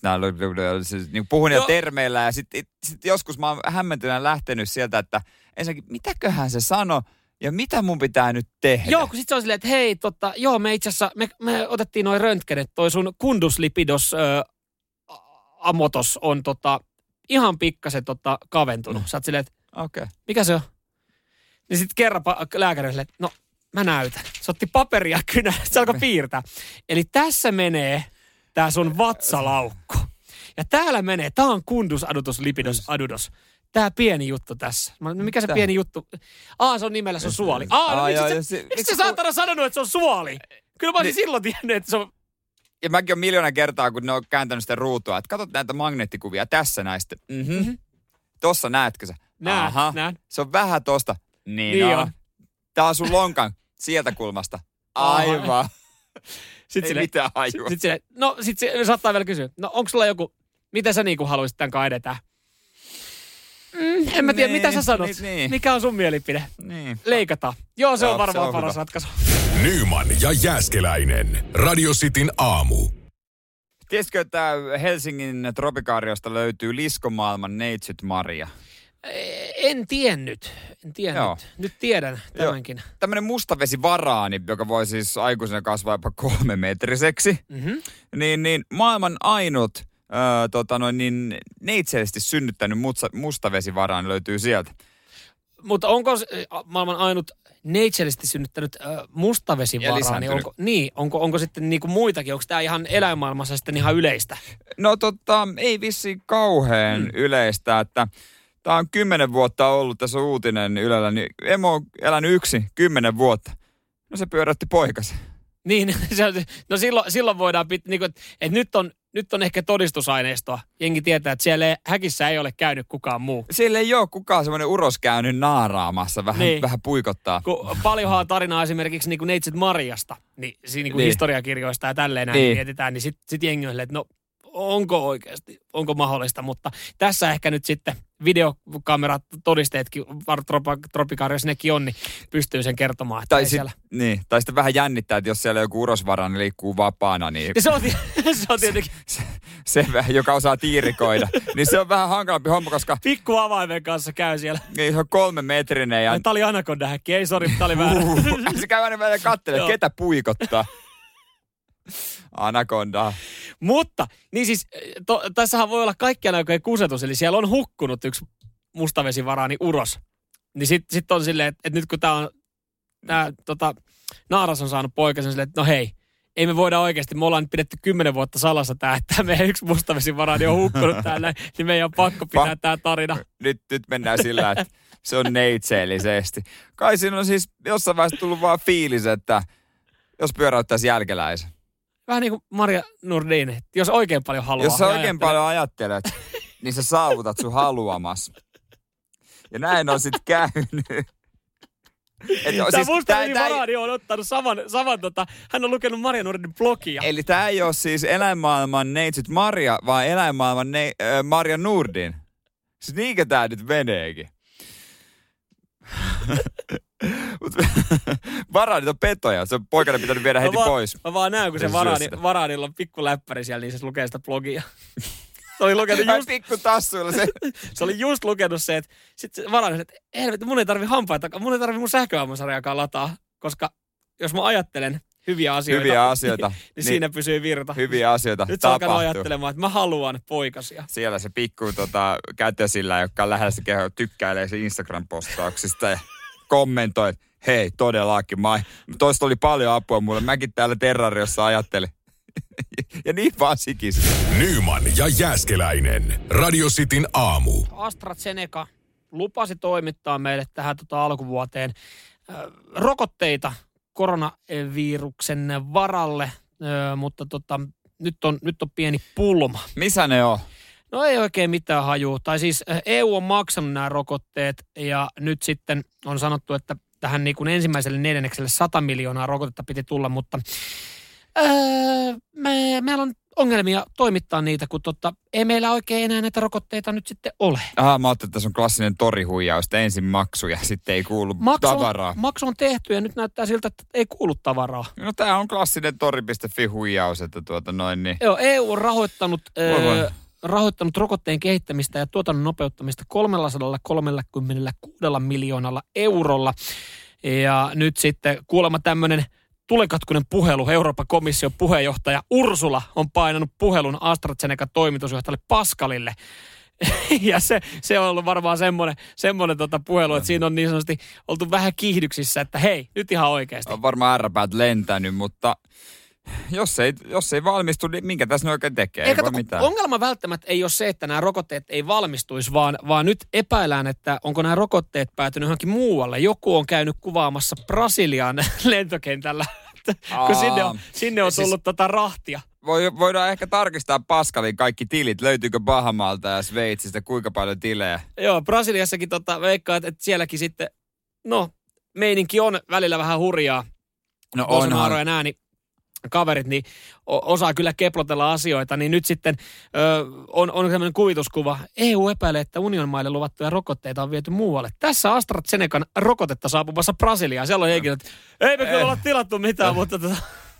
B: siis niin puhun niillä
C: Joo.
B: termeillä. Ja sitten sit joskus mä oon hämmentynä lähtenyt sieltä, että ensinnäkin, mitäköhän se sano ja mitä mun pitää nyt tehdä?
C: Joo, kun sit se on silleen, että hei, tota, joo, me itse asiassa, me, me otettiin noin röntgenet, toi sun kunduslipidos ö, amotos on tota, ihan pikkasen tota, kaventunut. Sä oot silleen, että
B: Okei. Okay.
C: mikä se on? Niin sitten kerran pa- lääkärille, että no mä näytän. Se otti paperia kynä, se alkoi piirtää. Eli tässä menee tää sun vatsalaukku. Ja täällä menee, tää on kundus adutus lipidos adudos. Tää pieni juttu tässä. Mä, no mikä se
B: Mitä?
C: pieni juttu? Aa, se on nimellä, se on suoli. Aa, no,
B: Aa,
C: miksi
B: joo,
C: se,
B: ja se-
C: miksi
B: miksi
C: se
B: se-
C: saatana sanonut, että se on suoli? Kyllä mä olisin
B: Niin.
C: silloin tiennyt, että se on...
B: Ja mäkin olen miljoona kertaa, kun ne on kääntänyt sitä ruutua, että katsot näitä magneettikuvia tässä näistä. Mhm. Tossa näetkö sä?
C: Näen,
B: Aha.
C: näen.
B: Se on vähän tosta. Niin,
C: Niin
B: on.
C: on.
B: Tää on sun lonkan sieltä kulmasta. Aivan. <laughs>
C: Sitten
B: Ei
C: sille,
B: mitään hajua.
C: sit sille, no sit se saattaa vielä kysyä, no onko sulla joku, mitä sä niinku haluaisit tämän edetään? Mm, en mä tiedä,
B: Niin,
C: mitä sä sanot.
B: niin, niin.
C: Mikä on sun mielipide?
B: Niin.
C: Leikataan. Joo, se
B: Joo,
C: on varmaan
B: se on
C: paras
B: hyvä.
C: ratkaisu.
A: Nyman ja Jääskeläinen. Radio Cityn aamu.
B: Tiesitkö, että Helsingin tropikaariosta löytyy Liskomaailman neitsyt Maria?
C: En tiennyt. En tiennyt.
B: Joo.
C: Nyt tiedän tämänkin.
B: Tämmöinen mustavesivaraani, joka voi siis aikuisena kasvaa jopa kolme metriseksi.
C: Mm-hmm.
B: Niin, niin maailman ainut öö, tota noin, niin neitsellisesti synnyttänyt musta, mustavesivaraani löytyy sieltä.
C: Mutta onko maailman ainut neitsellisesti synnyttänyt äh, mustavesivaraa, niin onko, niin, onko, onko sitten niinku muitakin? Onko tämä ihan eläinmaailmassa sitten ihan yleistä?
B: No tota, ei vissi kauhean mm. yleistä, että tämä on kymmenen vuotta ollut, tässä uutinen Ylellä, niin emo on elänyt yksi kymmenen vuotta. No se pyörätti poikasi.
C: Niin, <laughs> se no silloin, silloin voidaan, pit, niin kuin, että, nyt, on, nyt on ehkä todistusaineistoa. Jengi tietää, että siellä ei, häkissä ei ole käynyt kukaan muu.
B: Siellä ei ole kukaan semmoinen uros käynyt naaraamassa, vähän,
C: Niin.
B: vähän puikottaa.
C: Kun paljonhan on tarinaa esimerkiksi niin kuin Neitsyt Marjasta, niin, siinä niin kuin
B: Niin.
C: historiakirjoista ja tälleen näin
B: Niin.
C: niin. mietitään, niin sitten sit jengi on että no onko oikeasti, onko mahdollista, mutta tässä ehkä nyt sitten videokamerat, todisteetkin, tropikaariossa nekin on, niin pystyy sen kertomaan,
B: Tai, sit,
C: siellä.
B: niin, tai sitten vähän jännittää, että jos siellä joku urosvara niin liikkuu vapaana, niin
C: Ja se on, <laughs> se on tietenkin
B: se, se, joka osaa tiirikoida, <laughs> niin se on vähän hankalampi homma, koska
C: pikku avaimen kanssa käy siellä.
B: niin se on kolme metrinen ja.
C: Tämä oli anakonda häkki, ei sori, tämä oli väärä.
B: se käy aina välillä katselemaan, ketä puikottaa. Anaconda.
C: Mutta, niin siis, to, tässähän voi olla kaikkiaan aikojen kusetus, eli siellä on hukkunut yksi mustavesivaraani uros. Niin sitten sit on silleen, että, että nyt kun tämä on, tää, tota, naaras on saanut poikasen silleen, että no hei, ei me voida oikeasti, me ollaan nyt pidetty kymmenen vuotta salassa tämä, että meidän yksi mustavesivaraani on hukkunut täällä, <laughs> niin meidän on pakko pitää
B: Pa-
C: tämä tarina.
B: Nyt, nyt mennään sillä, että se on neitseellisesti. Kai siinä on siis jossain vaiheessa tullut vaan fiilis, että jos pyöräyttäisi jälkeläisen.
C: Vähän niin kuin Maria Nurdin, jos oikein paljon haluaa.
B: Jos sä
C: niin
B: oikein
C: ajattelee-
B: paljon ajattelet, niin sä saavutat sun haluamas. Ja näin on sitten käynyt. Et,
C: Tämä
B: siis, tää-
C: mustavesivaraani on ottanut saman, saman tota, hän on lukenut Maria Nurdin blogia.
B: Eli tämä ei ole siis eläinmaailman neitsyt Maria, vaan eläinmaailman ne, äh, Maria Nurdin. Siis niinkö tää nyt meneekin? <laughs> Varaanit on petoja. Se on poikana pitänyt viedä heti
C: mä vaan,
B: pois.
C: Mä vaan näen, kun se varaani, varaanilla on pikku läppäri siellä, niin se lukee sitä blogia. <laughs> Se oli lukenut
B: Just... Pikku tassuilla se. <laughs>
C: se oli just lukenut se, että sit se varannut, että helvetti, mun ei tarvi hampaita, mun ei tarvi mun sähköhammasarjaakaan lataa, koska jos mä ajattelen hyviä asioita,
B: Hyviä asioita.
C: niin, niin siinä pysyy virta.
B: Hyviä asioita
C: Nyt on alkanut ajattelemaan, että mä haluan poikasia.
B: Siellä se pikku tota, kätösillä, joka on lähellä se keho, tykkäilee se Instagram-postauksista ja kommentoi, että hei, todellakin. Mä, toista oli paljon apua mulle. Mäkin täällä Terrariossa ajattelin. <laughs> ja niin vaan sikis.
A: Nyman ja Jääskeläinen. Radio Cityn aamu.
C: AstraZeneca lupasi toimittaa meille tähän tota alkuvuoteen äh, rokotteita koronaviruksen varalle, äh, mutta tota, nyt, on, nyt on pieni pulma.
B: Missä ne on?
C: No ei oikein mitään hajua. Tai siis EU on maksanut nämä rokotteet ja nyt sitten on sanottu, että tähän niin kuin ensimmäiselle neljännekselle 100 miljoonaa rokotetta piti tulla, mutta öö, me, meillä on ongelmia toimittaa niitä, kun tota, ei meillä oikein enää näitä rokotteita nyt sitten ole.
B: Ah, mä ajattelin, että tässä on klassinen torihuijaus, että ensin maksu ja sitten ei kuulu
C: Maksu on,
B: tavaraa.
C: maksu on tehty ja nyt näyttää siltä, että ei kuulu tavaraa.
B: No tää on klassinen tori.fi huijaus, että tuota noin niin.
C: Joo, EU on rahoittanut,
B: Voi voi.
C: öö, rahoittanut rokotteen kehittämistä ja tuotannon nopeuttamista 336 miljoonalla eurolla. Ja nyt sitten kuulemma tämmöinen tulekatkunen puhelu, Euroopan komission puheenjohtaja Ursula on painanut puhelun AstraZeneca toimitusjohtajalle Paskalille. <laughs> ja se, se on ollut varmaan semmoinen, semmoinen tota puhelu, että siinä on niin sanotusti oltu vähän kiihdyksissä, että hei, nyt ihan oikeasti.
B: On varmaan ärräpäät lentänyt, mutta jos ei, jos ei valmistu, niin minkä tässä ne oikein tekee?
C: Ei, kato,
B: mitään.
C: ongelma välttämättä ei ole se, että nämä rokotteet ei valmistuisi, vaan, vaan nyt epäillään, että onko nämä rokotteet päätynyt johonkin muualle. Joku on käynyt kuvaamassa Brasilian <laughs> lentokentällä, kun sinne on, sinne on
B: siis-
C: tullut tota rahtia.
B: Voi, voidaan ehkä tarkistaa Paskalin kaikki tilit. Löytyykö Bahamalta ja Sveitsistä kuinka paljon tilejä?
C: Joo, Brasiliassakin tota, veikkaa, että, sielläkin sitten, no, meininki on välillä vähän hurjaa.
B: No
C: nämä, niin kaverit, niin osaa kyllä keplotella asioita, niin nyt sitten ö, on, on sellainen kuvituskuva. EU epäilee, että unionmaille luvattuja rokotteita on viety muualle. Tässä AstraZenecan rokotetta saapumassa Brasiliaan. Siellä on henkilö, että ei me kyllä
B: Eh.
C: olla tilattu mitään, mutta tota,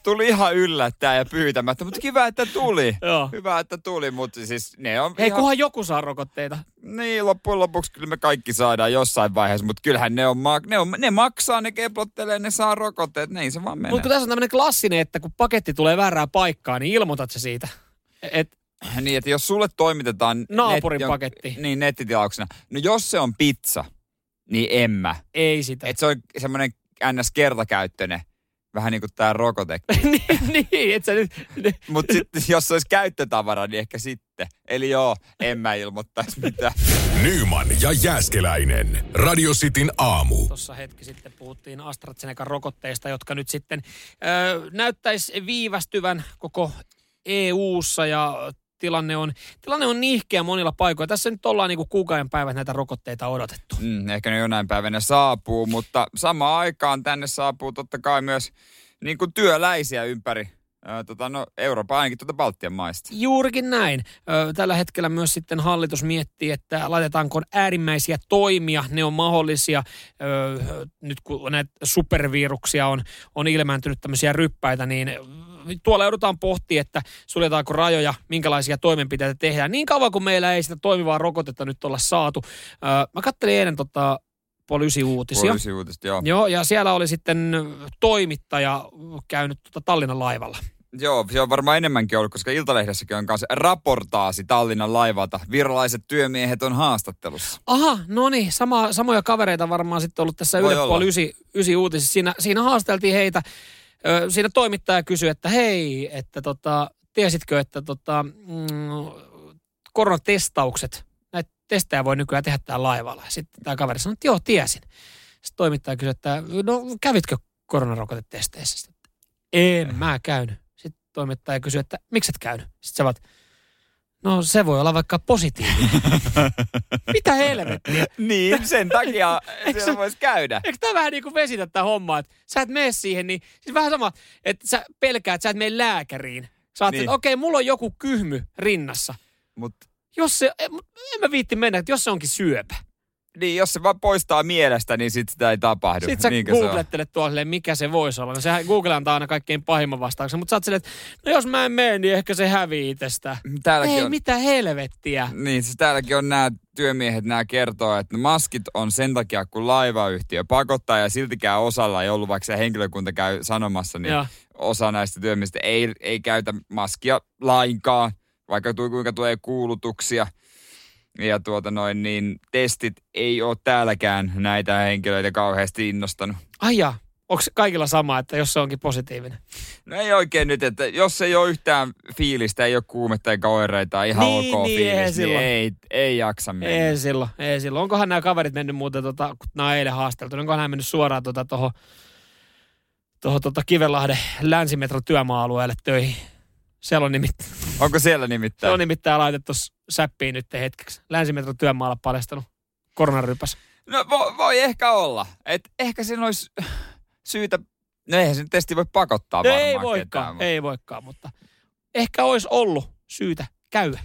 B: Tuli ihan yllättäen ja pyytämättä, mutta kiva, että tuli.
C: joo.
B: Hyvä, että tuli, mutta siis ne on
C: Hei,
B: ihan...
C: kunhan joku saa rokotteita.
B: Niin, loppujen lopuksi kyllä me kaikki saadaan jossain vaiheessa, mutta kyllähän ne, on, ma- ne, on, ne maksaa, ne keplottelee, ne saa rokotteet, niin se vaan menee.
C: Mutta tässä on tämmöinen klassinen, että kun paketti tulee väärää paikkaa, niin ilmoitat se siitä. Et,
B: Niin, että jos sulle toimitetaan...
C: Naapurin
B: jon-
C: paketti.
B: Niin, nettitilauksena. No jos se on pizza, niin en mä.
C: ei sitä.
B: Että se on semmoinen ns. kertakäyttöinen, vähän niin kuin tämä rokote. <laughs>
C: niin, niin, et sä nyt... <laughs>
B: Mutta sitten jos se olisi käyttötavara, niin ehkä sitten. Eli joo, en mä ilmoittaisi mitään. <laughs>
A: Nyman ja Jääskeläinen. Radio Cityn aamu.
C: Tuossa hetki sitten puhuttiin AstraZenecan rokotteista, jotka nyt sitten ö, näyttäisi viivästyvän koko EU-ssa ja tilanne on, tilanne on nihkeä monilla paikoilla. Tässä nyt ollaan niin kuin kuukauden päivät näitä rokotteita odotettu.
B: Mm, ehkä ne jonain päivänä saapuu, mutta samaan aikaan tänne saapuu totta kai myös niin kuin työläisiä ympäri tota, no, Euroopan, ainakin tuota Baltian maista.
C: Juurikin näin. Tällä hetkellä myös sitten hallitus miettii, että laitetaanko äärimmäisiä toimia. Ne on mahdollisia. Nyt kun näitä superviruksia on, on ilmääntynyt tämmöisiä ryppäitä, niin tuolla joudutaan pohtimaan, että suljetaanko rajoja, minkälaisia toimenpiteitä tehdään. Niin kauan kuin meillä ei sitä toimivaa rokotetta nyt olla saatu. Mä kattelin eilen tota Poliisi uutisia.
B: Poliisi uutista, joo.
C: Joo, ja siellä oli sitten toimittaja käynyt tota Tallinnan laivalla.
B: Joo, se on varmaan enemmänkin ollut, koska Iltalehdessäkin on kanssa raportaasi Tallinnan laivalta. Virolaiset työmiehet on haastattelussa.
C: Aha, no niin, sama, samoja kavereita varmaan sitten ollut tässä Yle. Puoli 9, 9 uutisissa. Siinä, siinä haasteltiin heitä. Siinä toimittaja kysyi, että hei, että tota, tiesitkö, että tota, mm, koronatestaukset, näitä testejä voi nykyään tehdä täällä laivalla. Sitten tämä kaveri sanoi, että joo, tiesin. Sitten toimittaja kysyi, että no kävitkö koronarokotetesteissä? Sitten, en mä käynyt. Sitten toimittaja kysyi, että miksi et käynyt? Sitten sä vaat, no se voi olla vaikka positiivinen. <laughs> Mitä helvettiä?
B: Niin, sen takia
C: se-
B: voisi käydä.
C: Eikö tämä vähän niin kuin vesitä tämä homma, että sä et mene siihen, niin siis vähän sama, että sä pelkäät, että sä et mene lääkäriin. Sä
B: Niin.
C: että okei, mulla on joku kyhmy rinnassa.
B: Mutta
C: Jos se, en, en mä viitti mennä, että jos se onkin syöpä,
B: Niin, jos se vaan poistaa mielestä, niin sit sitä ei tapahdu.
C: Sitten sä
B: Niinkö
C: googlettelet silleen, mikä se voisi olla. No sehän Google antaa aina kaikkein pahimman vastauksen, mutta sä oot silleen, että no jos mä en mene, niin ehkä se hävii itsestä.
B: Täälläkin
C: Ei,
B: on,
C: mitä helvettiä.
B: Niin, siis täälläkin on nämä työmiehet, nämä kertoo, että maskit on sen takia, kun laivayhtiö pakottaa ja siltikään osalla ei ollut, vaikka se henkilökunta käy sanomassa, niin
C: Joo.
B: osa näistä työmiehistä ei, ei käytä maskia lainkaan, vaikka tu, kuinka tulee kuulutuksia. Ja tuota noin, niin testit ei ole täälläkään näitä henkilöitä kauheasti innostanut.
C: Ai onko kaikilla sama, että jos se onkin positiivinen?
B: No ei oikein nyt, että jos ei ole yhtään fiilistä, ei ole kuumetta eikä oireita, ihan
C: Niin,
B: ok
C: niin,
B: fiilis,
C: eihän
B: niin
C: silloin.
B: ei, ei jaksa mennä.
C: Ei silloin, ei silloin. Onkohan nämä kaverit mennyt muuten, tota, kun nämä on eilen haasteltu, niin onkohan nämä mennyt suoraan tuohon tota, tuohon tota Kivenlahden länsimetron työmaa-alueelle töihin? Siellä on, nimittäin,
B: Onko siellä
C: se
B: nimittäin?
C: on nimittäin laitettu säppiin nyt hetkeksi. Länsimetron työmaalla paljastanut koronarypäs.
B: No voi, voi ehkä olla. Et ehkä siinä olisi syytä, no eihän sen testi voi pakottaa
C: No
B: varmaan
C: ei
B: ketään,
C: voikaan,
B: mutta-
C: ei voikaan, mutta ehkä olisi ollut syytä käydä.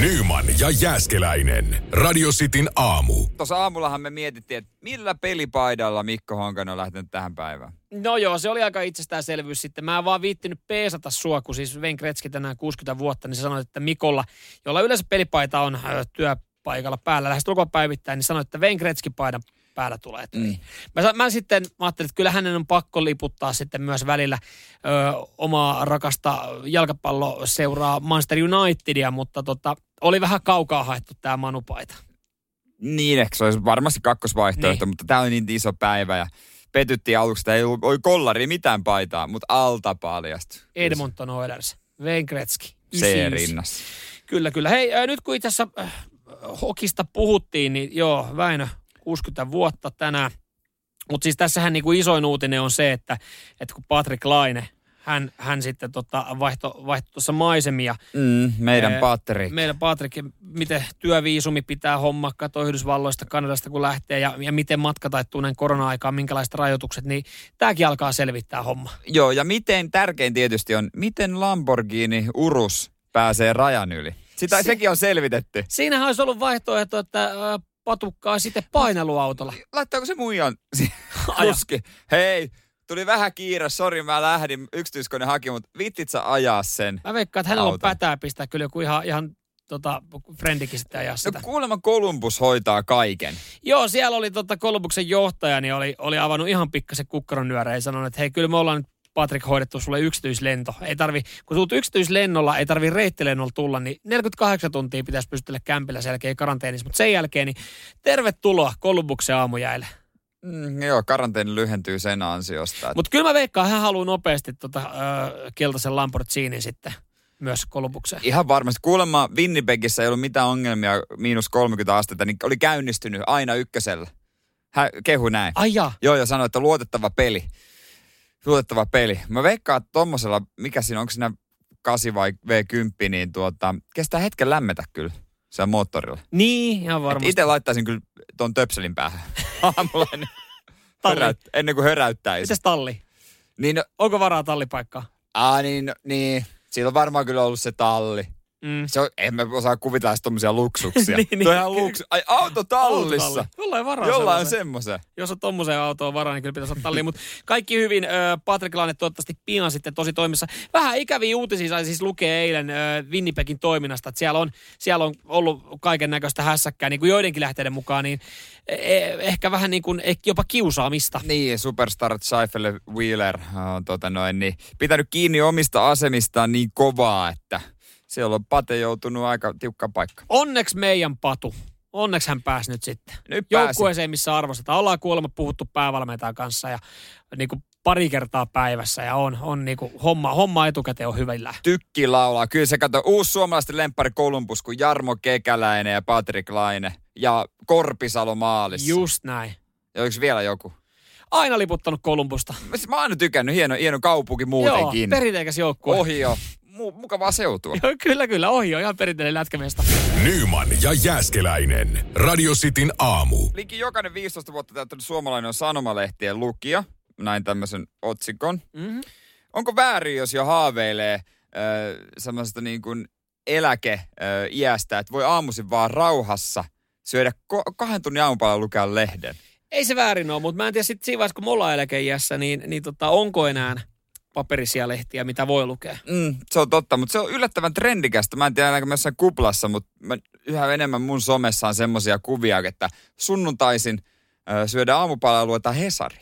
A: Nyman ja Jääskeläinen. Radio Cityn aamu.
B: Tuossa aamullahan me mietittiin, että millä pelipaidalla Mikko Honkanen on lähtenyt tähän päivään.
C: No joo, se oli aika itsestäänselvyys sitten. Mä en vaan viittinyt peesata sua, kun siis Wayne Gretzky tänään 60 vuotta, niin sä sanoit, että Mikolla, jolla yleensä pelipaita on työpaikalla päällä lähes tulkoon päivittäin, niin sanoit, että Wayne Gretzky paidan päällä tulee. Mm. Mä, mä, sitten mä ajattelin, että kyllä hänen on pakko liputtaa sitten myös välillä ö, omaa rakasta jalkapalloseuraa Manchester Unitedia, mutta tota, oli vähän kaukaa haettu tämä Manu-paita.
B: Niin, ehkä se olisi varmasti kakkosvaihtoehto,
C: Niin.
B: mutta tämä oli niin iso päivä ja petyttiin aluksi, että ei ollut, oli kollari mitään paitaa, mutta alta paljastui.
C: Edmonton Oilers, Wayne Gretzky.
B: Se
C: 99.
B: rinnassa.
C: Kyllä, kyllä. Hei, nyt kun itse asiassa äh, hokista puhuttiin, niin joo, Väinö, 60 vuotta tänään. Mutta siis tässähän niinku isoin uutinen on se, että, että kun Patrick Laine, hän, hän sitten tota vaihto, vaihto tuossa maisemia.
B: Mm, meidän Patrick.
C: Meidän Patrick, miten työviisumi pitää homma, katsoa Yhdysvalloista, Kanadasta kun lähtee ja, ja miten matka taittuu näin korona-aikaan, minkälaiset rajoitukset, niin tämäkin alkaa selvittää homma.
B: Joo, ja miten tärkein tietysti on, miten Lamborghini Urus pääsee rajan yli. Sitä,
C: se...
B: Sekin on selvitetty.
C: Siinähän olisi ollut vaihtoehto, että patukkaa sitten paineluautolla.
B: Laittaako se muijan kuski? <laughs> Hei, tuli vähän kiire, sori mä lähdin, yksityiskone haki, mutta vittit sä ajaa sen?
C: Mä veikkaan, että hänellä on
B: Auton.
C: pätää pistää kyllä joku ihan, ihan tota, frendikin sitten ajaa
B: No
C: sitä.
B: kuulemma Columbus hoitaa kaiken.
C: Joo, siellä oli tota Kolumbuksen johtaja, niin oli, oli avannut ihan pikkasen kukkaron nyöreen ja sanonut, että hei, kyllä me ollaan nyt Patrick hoidettu sulle yksityislento. Ei tarvi, kun tulet yksityislennolla, ei tarvi reittilennolla tulla, niin 48 tuntia pitäisi pystytellä kämpillä sen jälkeen karanteenissa. Mutta sen jälkeen, niin tervetuloa Kolumbuksen aamujäille.
B: Mm, joo, karanteeni lyhentyy sen ansiosta.
C: Mutta kyllä mä veikkaan, hän haluaa nopeasti tota, ö, keltaisen Lamborghinin sitten myös Kolumbukseen.
B: ihan varmasti. Kuulemma Winnipegissä ei ollut mitään ongelmia, miinus 30 astetta, niin oli käynnistynyt aina ykkösellä. Hän kehu näin.
C: Ai jaa.
B: Joo, ja sanoi, että luotettava peli. Luotettava peli. Mä veikkaan, että tommosella, mikä siinä, onko siinä 8 vai V10, niin tuota, kestää hetken lämmetä kyllä siellä moottorilla.
C: Niin, ihan varmasti.
B: Itse laittaisin kyllä ton töpselin päähän <laughs> aamulla ennen, höräyt, ennen kuin höräyttäisi.
C: Mites talli?
B: Niin, no,
C: Onko varaa tallipaikkaa?
B: aa, niin, no, niin, siinä on varmaan kyllä ollut se talli.
C: Mm.
B: Se on, en mä osaa kuvitella edes tommosia luksuksia. <laughs>
C: Niin,
B: niin, ihan luksu. Ai autotallissa.
C: Autotalli. Jollain varaa
B: Jollain semmoisen.
C: Jos on tommoseen autoon varaa, niin kyllä pitäisi olla talliin. Mutta kaikki hyvin. Ö, Patrick Laine toivottavasti pian sitten tosi toimissa. Vähän ikäviä uutisia sai siis lukea eilen ö, Winnipegin toiminnasta. Että siellä on, siellä on ollut kaiken näköistä hässäkkää, niin kuin joidenkin lähteiden mukaan, niin eh, ehkä vähän niin kuin eh, jopa kiusaamista.
B: Niin, superstar Scheifele Wheeler on tota noin, niin pitänyt kiinni omista asemistaan niin kovaa, että siellä on Pate joutunut aika tiukkaan paikkaan.
C: Onneksi meidän Patu. Onneksi hän pääsi nyt sitten.
B: Nyt.
C: Joukkueeseen, missä arvostetaan. Ollaan kuulemma puhuttu päävalmentajan kanssa ja niin kuin pari kertaa päivässä ja on, on niin kuin homma, homma etukäteen on hyvillä.
B: Tykki laulaa. Kyllä se kato, uusi suomalaisten lemppari Columbus, kuin Jarmo Kekäläinen ja Patrick Laine ja Korpisalo maalissa.
C: Just näin.
B: Ja oliko vielä joku?
C: Aina liputtanut Kolumbusta.
B: Mä oon aina tykännyt, hieno, hieno kaupunki muutenkin.
C: Joo, perinteikäs joukkue.
B: Ohio. Mu- mukavaa seutua.
C: Joo, kyllä, kyllä. Ohi on ihan perinteinen lätkämesta.
A: Nyman ja Jääskeläinen. Radio Cityn aamu.
B: Liki jokainen 15 vuotta täyttänyt suomalainen on sanomalehtien lukija. Näin tämmöisen otsikon.
C: Mm-hmm.
B: Onko väärin, jos jo haaveilee äh, semmoisesta niin kuin eläke-iästä, että voi aamuisin vaan rauhassa syödä ko- kahden tunnin aamupalan lukea lehden.
C: Ei se väärin ole, mutta mä en tiedä sitten siinä vaiheessa, kun me ollaan eläkeiässä, niin, niin tota, onko enää paperisia lehtiä, mitä voi lukea.
B: Mm, se on totta, mutta se on yllättävän trendikästä. Mä en tiedä, mä jossain kuplassa, mutta mä, yhä enemmän mun somessa on semmosia kuvia, että sunnuntaisin ö, syödä aamupalaa luetaan Hesari.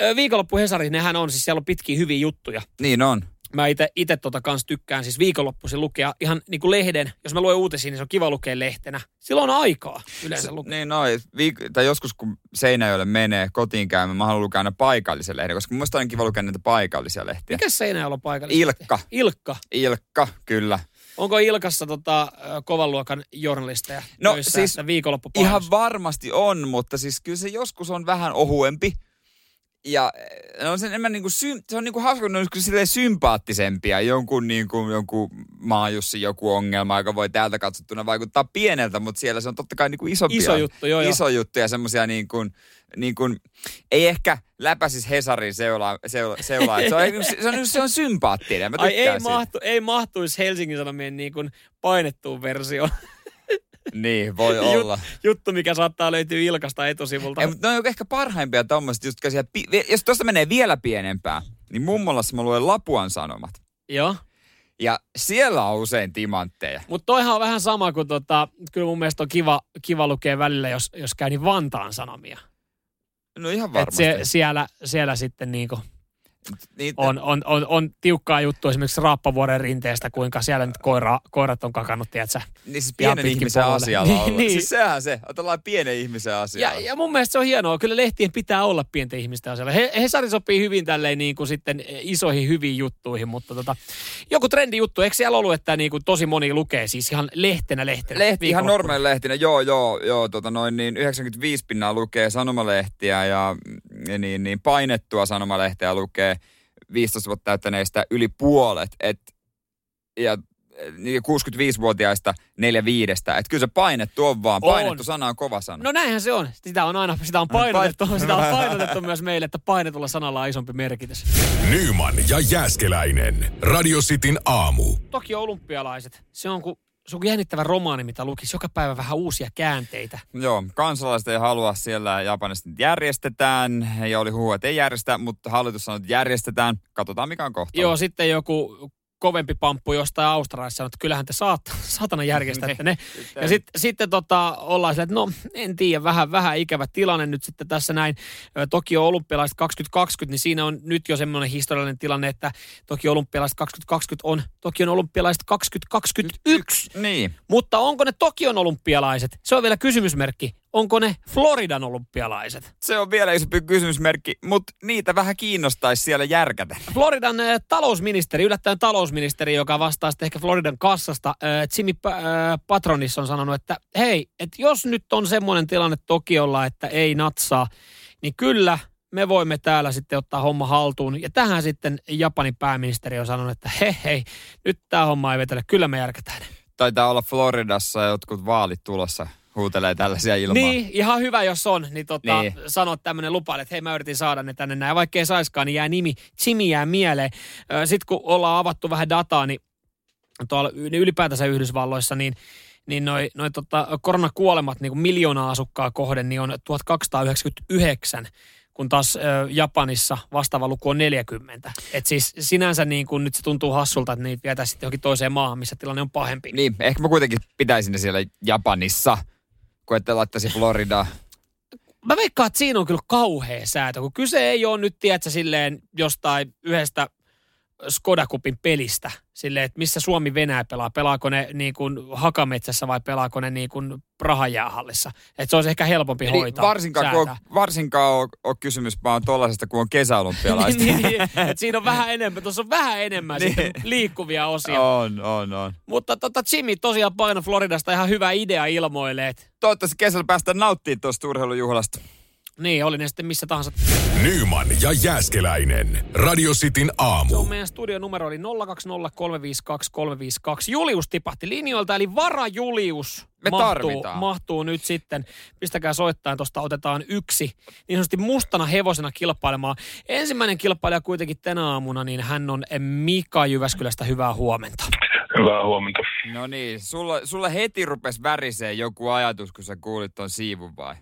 C: Ö, Viikonloppu Hesari, nehän on, siis siellä on pitkiä hyviä juttuja.
B: Niin on.
C: Mä itse ite tota kans tykkään siis viikonloppuisin lukea ihan niin kuin lehden. Jos mä luen uutisia, niin se on kiva lukea lehtenä. Silloin on aikaa yleensä lukea.
B: Niin noin. Viik- tai joskus kun Seinäjoelle menee kotiin käymään, mä haluan lukea aina paikallisen lehden, koska mun mielestä on kiva lukea näitä paikallisia lehtiä.
C: Mikä Seinäjoella on paikallisesti?
B: Ilkka.
C: Ilkka.
B: Ilkka, kyllä.
C: Onko Ilkassa tota, kovan luokan journalisteja
B: No, siis
C: että viikonloppupainos?
B: Ihan varmasti on, mutta siis kyllä se joskus on vähän ohuempi. Ja eh, no se, enemmän niinku sy- se on niinku hauska, kun ne on silleen sympaattisempia. Jonkun, niinku, jonkun maajussi joku ongelma, joka voi täältä katsottuna vaikuttaa pieneltä, mutta siellä se on totta kai niinku isompia.
C: Iso juttu, joo, joo.
B: Iso juttu ja semmoisia niin kuin, niin kuin, ei ehkä läpäisis Hesarin seulaa. seula, seula. Se, on, <laughs> se, on, se on sympaattinen, mä
C: Ai ei,
B: siitä.
C: mahtu, ei mahtuisi Helsingin Sanomien niin kuin painettuun versioon.
B: Niin, voi olla.
C: Juttu, mikä saattaa löytyä Ilkasta etusivulta.
B: Ei, mutta ne on ehkä parhaimpia tommoset, just, siellä, jos tuosta menee vielä pienempää, niin mummolassa mä luen Lapuan Sanomat.
C: Joo.
B: Ja siellä on usein timantteja.
C: Mutta toihan on vähän sama kuin tota, kyllä mun mielestä on kiva, kiva lukea välillä, jos, jos käy niin Vantaan Sanomia.
B: No ihan
C: Et
B: varmasti.
C: se, siellä, siellä sitten niinku
B: Niitä-
C: on, on, on, on, tiukkaa juttu esimerkiksi Raappavuoren rinteestä, kuinka siellä nyt koira, koirat on kakannut, tiedätkö?
B: Niin siis pienen ihmisen
C: polulle.
B: asialla <laughs>
C: Niin,
B: olla.
C: niin.
B: Siis sehän se, otellaan pienen ihmisen
C: Ja,
B: asialla.
C: ja mun mielestä se on hienoa. Kyllä lehtien pitää olla pienten ihmisten asialla. He, Hesari sopii hyvin tälleen niin kuin sitten isoihin hyviin juttuihin, mutta tota, joku trendi juttu. Eikö siellä ollut, että niin kuin tosi moni lukee siis ihan lehtenä lehtenä?
B: Lehti, ihan normaali lehtinä, joo, joo, joo, tota noin, niin 95 pinnaa lukee sanomalehtiä ja, ja niin, niin painettua sanomalehteä lukee 15 vuotta täyttäneistä yli puolet, et, ja niin 65-vuotiaista neljä viidestä. Että kyllä se painettu on vaan.
C: On.
B: Painettu sana on kova sana.
C: No näinhän se on. Sitä on aina sitä on painotettu, <laughs> sitä on painotettu myös meille, että painetulla sanalla on isompi merkitys.
A: Nyman ja Jääskeläinen. Radio Cityn aamu.
C: Toki olympialaiset. Se on kuin se on jännittävä romaani, mitä lukisi joka päivä vähän uusia käänteitä.
B: Joo, kansalaiset ei halua siellä Japanissa nyt järjestetään. Ja oli huhu, että ei järjestä, mutta hallitus sanoi, että järjestetään. Katsotaan mikä on kohta.
C: Joo, sitten joku kovempi pamppu jostain Australiassa että kyllähän te saat, saatana järjestätte <laughs> ne. Ja sit, sitten tota, ollaan sillä, että no en tiedä, vähän, vähän ikävä tilanne nyt sitten tässä näin. Tokio olympialaiset 2020, niin siinä on nyt jo semmoinen historiallinen tilanne, että Tokio olympialaiset 2020 on Tokion olympialaiset 2021.
B: Niin.
C: Mutta onko ne Tokion olympialaiset? Se on vielä kysymysmerkki. Onko ne Floridan olympialaiset?
B: Se on vielä isompi kysymysmerkki, mutta niitä vähän kiinnostaisi siellä järkätä.
C: Floridan äh, talousministeri, yllättäen talousministeri, joka vastaa sitten ehkä Floridan kassasta, äh, Jimmy Pa- äh, Patronis on sanonut, että hei, että jos nyt on semmoinen tilanne Tokiolla, että ei natsaa, niin kyllä me voimme täällä sitten ottaa homma haltuun. Ja tähän sitten Japanin pääministeri on sanonut, että hei hei, nyt tämä homma ei vetele, kyllä me järkätään.
B: Taitaa olla Floridassa jotkut vaalit tulossa. Huutelee tällaisia ilmaa.
C: Niin, ihan hyvä jos on, niin, tota,
B: Niin.
C: sanot tämmöinen lupa, että hei mä yritin saada ne tänne näin. Vaikka ei saiskaan, niin jää nimi, Jimmy jää mieleen. Sitten kun ollaan avattu vähän dataa, niin tuolla niin ylipäätänsä Yhdysvalloissa, niin niin noi, noi tota, koronakuolemat niin kuin miljoonaa asukkaa kohden niin on 1299, kun taas ö, Japanissa vastaava luku on 40. Et siis sinänsä niin kun nyt se tuntuu hassulta, että niitä vietäisiin sitten johonkin toiseen maahan, missä tilanne on pahempi.
B: Niin, ehkä mä kuitenkin pitäisin ne siellä Japanissa, kun ette laittaisi Floridaa.
C: Mä veikkaan, että siinä on kyllä kauhea säätö, kun kyse ei ole nyt, tiedätkö, silleen jostain yhdestä Skodakupin pelistä, silleen, että missä Suomi Venäjä pelaa, pelaako ne niin kuin Hakametsässä vai pelaako ne niin kuin Prahan jäähallissa. Että se olisi ehkä helpompi
B: Niin,
C: hoitaa.
B: varsinkaan, kun on, varsinkaan on, on kysymys vaan tuollaisesta, kun on kesäolympialaista.
C: niin, niin, että siinä on vähän enemmän, tuossa on vähän enemmän
B: Niin.
C: niin. liikkuvia osia.
B: on, on, on.
C: Mutta tota, Jimmy tosiaan paino Floridasta ihan hyvä idea ilmoilee,
B: Toivottavasti kesällä päästään nauttimaan tuosta urheilujuhlasta.
C: Niin, oli ne sitten missä tahansa.
A: Nyman ja Jääskeläinen. Radio Cityn
C: Se
A: aamu.
C: on meidän studion numero oli 020352352. Julius tipahti linjoilta, eli vara Julius
B: Me
C: mahtuu,
B: tarvitaan.
C: mahtuu nyt sitten. Pistäkää soittain, tuosta otetaan yksi niin sanotusti mustana hevosena kilpailemaan. Ensimmäinen kilpailija kuitenkin tänä aamuna, niin hän on Mika Jyväskylästä. Hyvää huomenta.
D: Hyvää huomenta.
B: No niin, sulla, sulla heti rupesi värisee joku ajatus, kun sä kuulit ton siivun vai?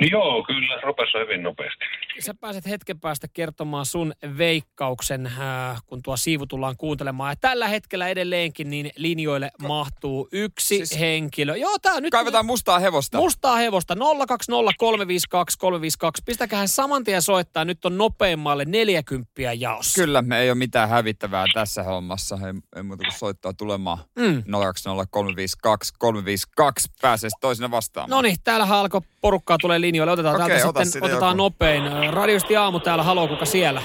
D: Joo, kyllä, rupesi hyvin nopeasti.
C: Sä pääset hetken päästä kertomaan sun veikkauksen, äh, kun tuo siivu tullaan kuuntelemaan. Ja tällä hetkellä edelleenkin niin linjoille mahtuu yksi
B: Siis-
C: henkilö. Joo, tää nyt...
B: Kaivetaan mustaa hevosta.
C: Mustaa hevosta 020352352. Pistäkähän saman tien soittaa. Nyt on nopeimmalle 40 jaossa.
B: Kyllä, me ei ole mitään hävittävää tässä hommassa. Ei, ei muuta kuin soittaa tulemaan.
C: Mm.
B: 020352 352 pääsee toisena vastaamaan.
C: No niin, täällä alkoi porukkaa tulee linjoille. Otetaan
B: Okei,
C: täältä
B: ota
C: sitten, otetaan
B: joku.
C: nopein. Radiosti aamu täällä, haloo, kuka siellä?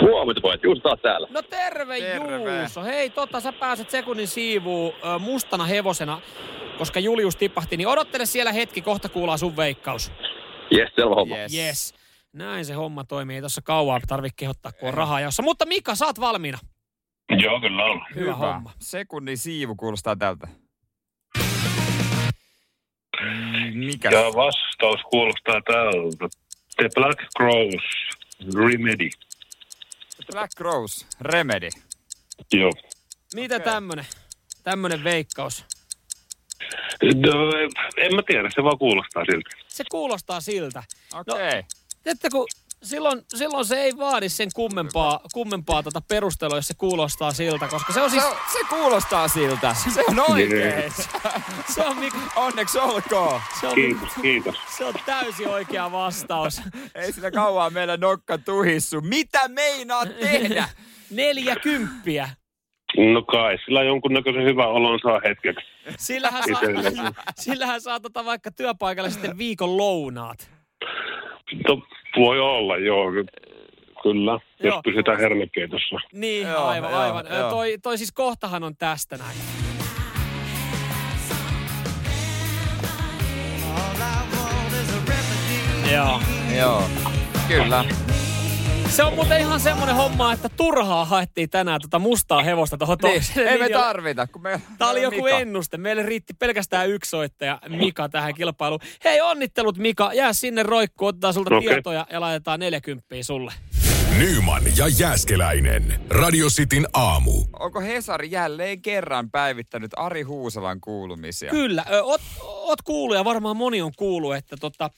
E: Huomenta pojat, Juuso taas täällä.
C: No terve,
B: Terve.
C: Juuso. Hei, totta, sä pääset sekunnin siivuun ö, mustana hevosena, koska Julius tipahti, niin odottele siellä hetki, kohta kuullaan sun veikkaus.
E: Jes, selvä homma.
B: Yes.
C: Yes. Näin se homma toimii. Ei tuossa kauaa tarvitse kehottaa, kun on rahaa jossa. Mutta Mika, oot valmiina.
D: Joo, kyllä on.
C: Hyvä, homma.
B: Sekunnin siivu kuulostaa tältä. Mm, Mikä?
D: Ja vastaus kuulostaa tältä. The Black Crows Remedy.
B: Black Rose, Remedy.
D: Joo.
C: Mitä
B: Okei.
C: tämmönen, tämmönen veikkaus?
D: No, en mä tiedä, se vaan kuulostaa siltä.
C: Se kuulostaa siltä.
B: Okei. Okay.
C: Tiedätkö, kun silloin, silloin se ei vaadi sen kummempaa, kummempaa tota perustelua, jos se kuulostaa siltä, koska se on siis,
B: Se, se kuulostaa siltä. Se on oikein.
C: se on, Mika,
B: Onneksi olkoon.
C: se on,
D: Kiitos, kiitos.
C: se on täysin oikea vastaus.
B: Ei sitä kauan meillä nokka tuhissu. Mitä meinaat tehdä?
C: Neljä kymppiä.
D: No kai, sillä jonkunnäköisen hyvän olon saa hetkeksi.
C: Sillähän saa, sillähän saa tota vaikka työpaikalle sitten viikon lounaat.
D: No, voi olla, joo. ky- Kyllä, jos
C: Joo.
D: pysytään hernekeitossa.
C: Niin,
B: Joo,
C: aivan,
B: joo,
C: aivan.
B: joo.
C: Toi, toi siis kohtahan on tästä näin. Joo.
B: Joo. Kyllä.
C: Se on muuten ihan semmoinen homma, että turhaa haettiin tänään tota mustaa hevosta tuohon
B: Niin, <laughs> ei me tarvita, kun me...
C: Tää oli joku
B: Mika.
C: ennuste. Meille riitti pelkästään yksi soittaja, Mika, tähän kilpailuun. Hei, onnittelut Mika. Jää sinne roikkuun, otetaan sulta
D: Okei.
C: tietoja ja laitetaan 40 sulle.
A: Nyman ja Jääskeläinen. Radio Cityn aamu.
B: Onko Hesari jälleen kerran päivittänyt Ari Huusalan kuulumisia?
C: Kyllä, ö, oot, oot kuullut ja varmaan moni on kuullut, että tota,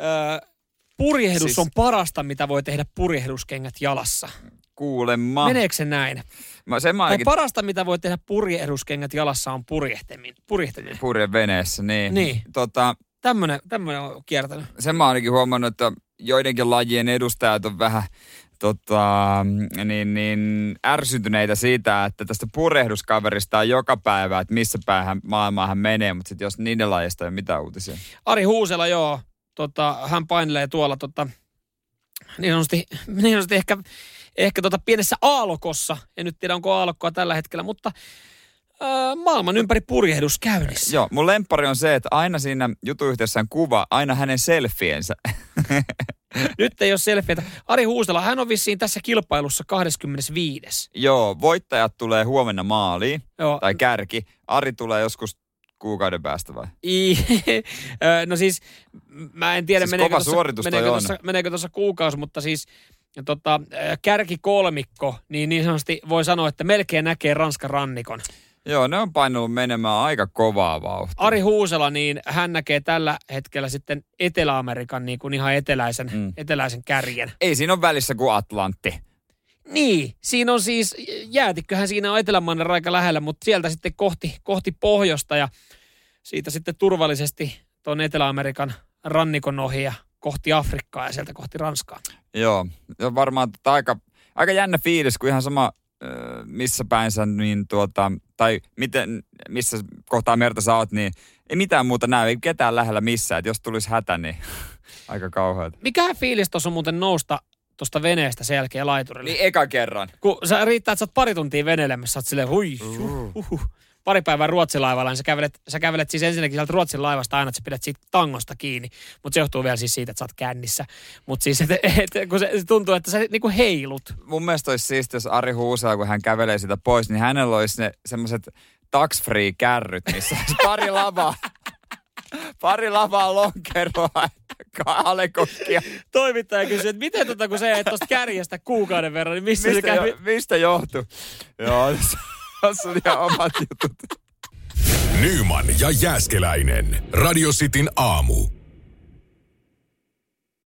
C: ö, purjehdus
B: Siis-
C: on parasta, mitä voi tehdä purjehduskengät jalassa.
B: Kuulemma.
C: Meneekö se näin?
B: Mä, sen mä ainakin
C: parasta, mitä voi tehdä purjehduskengät jalassa on purjehteminen. purjehteminen.
B: purje veneessä, niin.
C: Niin.
B: Tota,
C: Tämmönen, tämmönen on kiertänyt.
B: sen mä ainakin huomannut, että joidenkin lajien edustajat on vähän tota, niin, niin ärsytyneitä siitä, että tästä purehduskaverista on joka päivä, että missä päähän maailmaan hän menee, mutta sitten jos niiden lajista ei ole mitään uutisia.
C: Ari Huusela, joo, tota, hän painelee tuolla tota, niin sanotusti, niin sanotusti ehkä, ehkä tota pienessä aallokossa. En nyt tiedä, onko aallokkoa tällä hetkellä, mutta maailman ympäri purjehdus käynnissä.
B: Joo, mun lempari on se, että aina siinä jutuyhteydessä on kuva, aina hänen selfiensä. <laughs>
C: Nyt ei ole selfieitä. Ari Huusela, hän on vissiin tässä kilpailussa 25.
B: Joo, voittajat tulee huomenna maaliin,
C: Joo.
B: tai kärki. Ari tulee joskus kuukauden päästä vai? <laughs>
C: I, no siis, mä en tiedä,
B: Siis
C: meneekö tuossa, meneekö meneekö kuukausi, mutta siis tota, kärkikolmikko, niin niin sanotusti voi sanoa, että melkein näkee Ranskan rannikon.
B: Joo, ne on painunut menemään aika kovaa vauhtia.
C: Ari Huusela, niin hän näkee tällä hetkellä sitten Etelä-Amerikan niin kuin ihan eteläisen,
B: mm.
C: eteläisen kärjen.
B: Ei siinä ole välissä kuin Atlantti.
C: Niin, siinä on siis, jäätikköhän siinä on Etelämanner aika lähellä, mutta sieltä sitten kohti, kohti pohjoista ja siitä sitten turvallisesti tuon Etelä-Amerikan rannikon ohi ja kohti Afrikkaa ja sieltä kohti Ranskaa.
B: Joo, on varmaan tota aika, aika jännä fiilis, kun ihan sama missä päin sä niin tuota, tai miten, missä kohtaa merta sä oot, niin ei mitään muuta näy, ei ketään lähellä missään. Et jos tulisi hätä, niin <laughs> aisa kauheata.
C: Mikähän fiilis tuossa on muuten nousta tuosta veneestä sen jälkeen laiturille?
B: Niin eka kerran.
C: Kun sä riittää, että sä oot pari tuntia veneilemässä, sä oot silleen hui, huh, huh, huh. pari päivää Ruotsin laivalla, niin sä kävelet, sä kävelet siis ensinnäkin sieltä Ruotsin laivasta aina, että sä pidät siitä tangosta kiinni. Mutta se johtuu vielä siis siitä, että sä oot kännissä. Mutta siis, et, et, kun se, se, tuntuu, että sä niinku heilut.
B: Mun mielestä olisi siistiä, jos Ari Huusala, kun hän kävelee sitä pois, niin hänellä olisi ne semmoiset tax-free kärryt, missä olisi pari lavaa. <laughs> Pari lavaa lonkeroa, alekokkia.
C: Toimittaja kysyy, että miten tota, kun se ei tuosta kärjestä kuukauden verran, niin missä se
B: Mistä,
C: kävi?
B: jo, mistä johtuu? Joo, <laughs> Tuossa on ihan omat jutut.
A: Nyman ja Jääskeläinen. Radio Cityn aamu.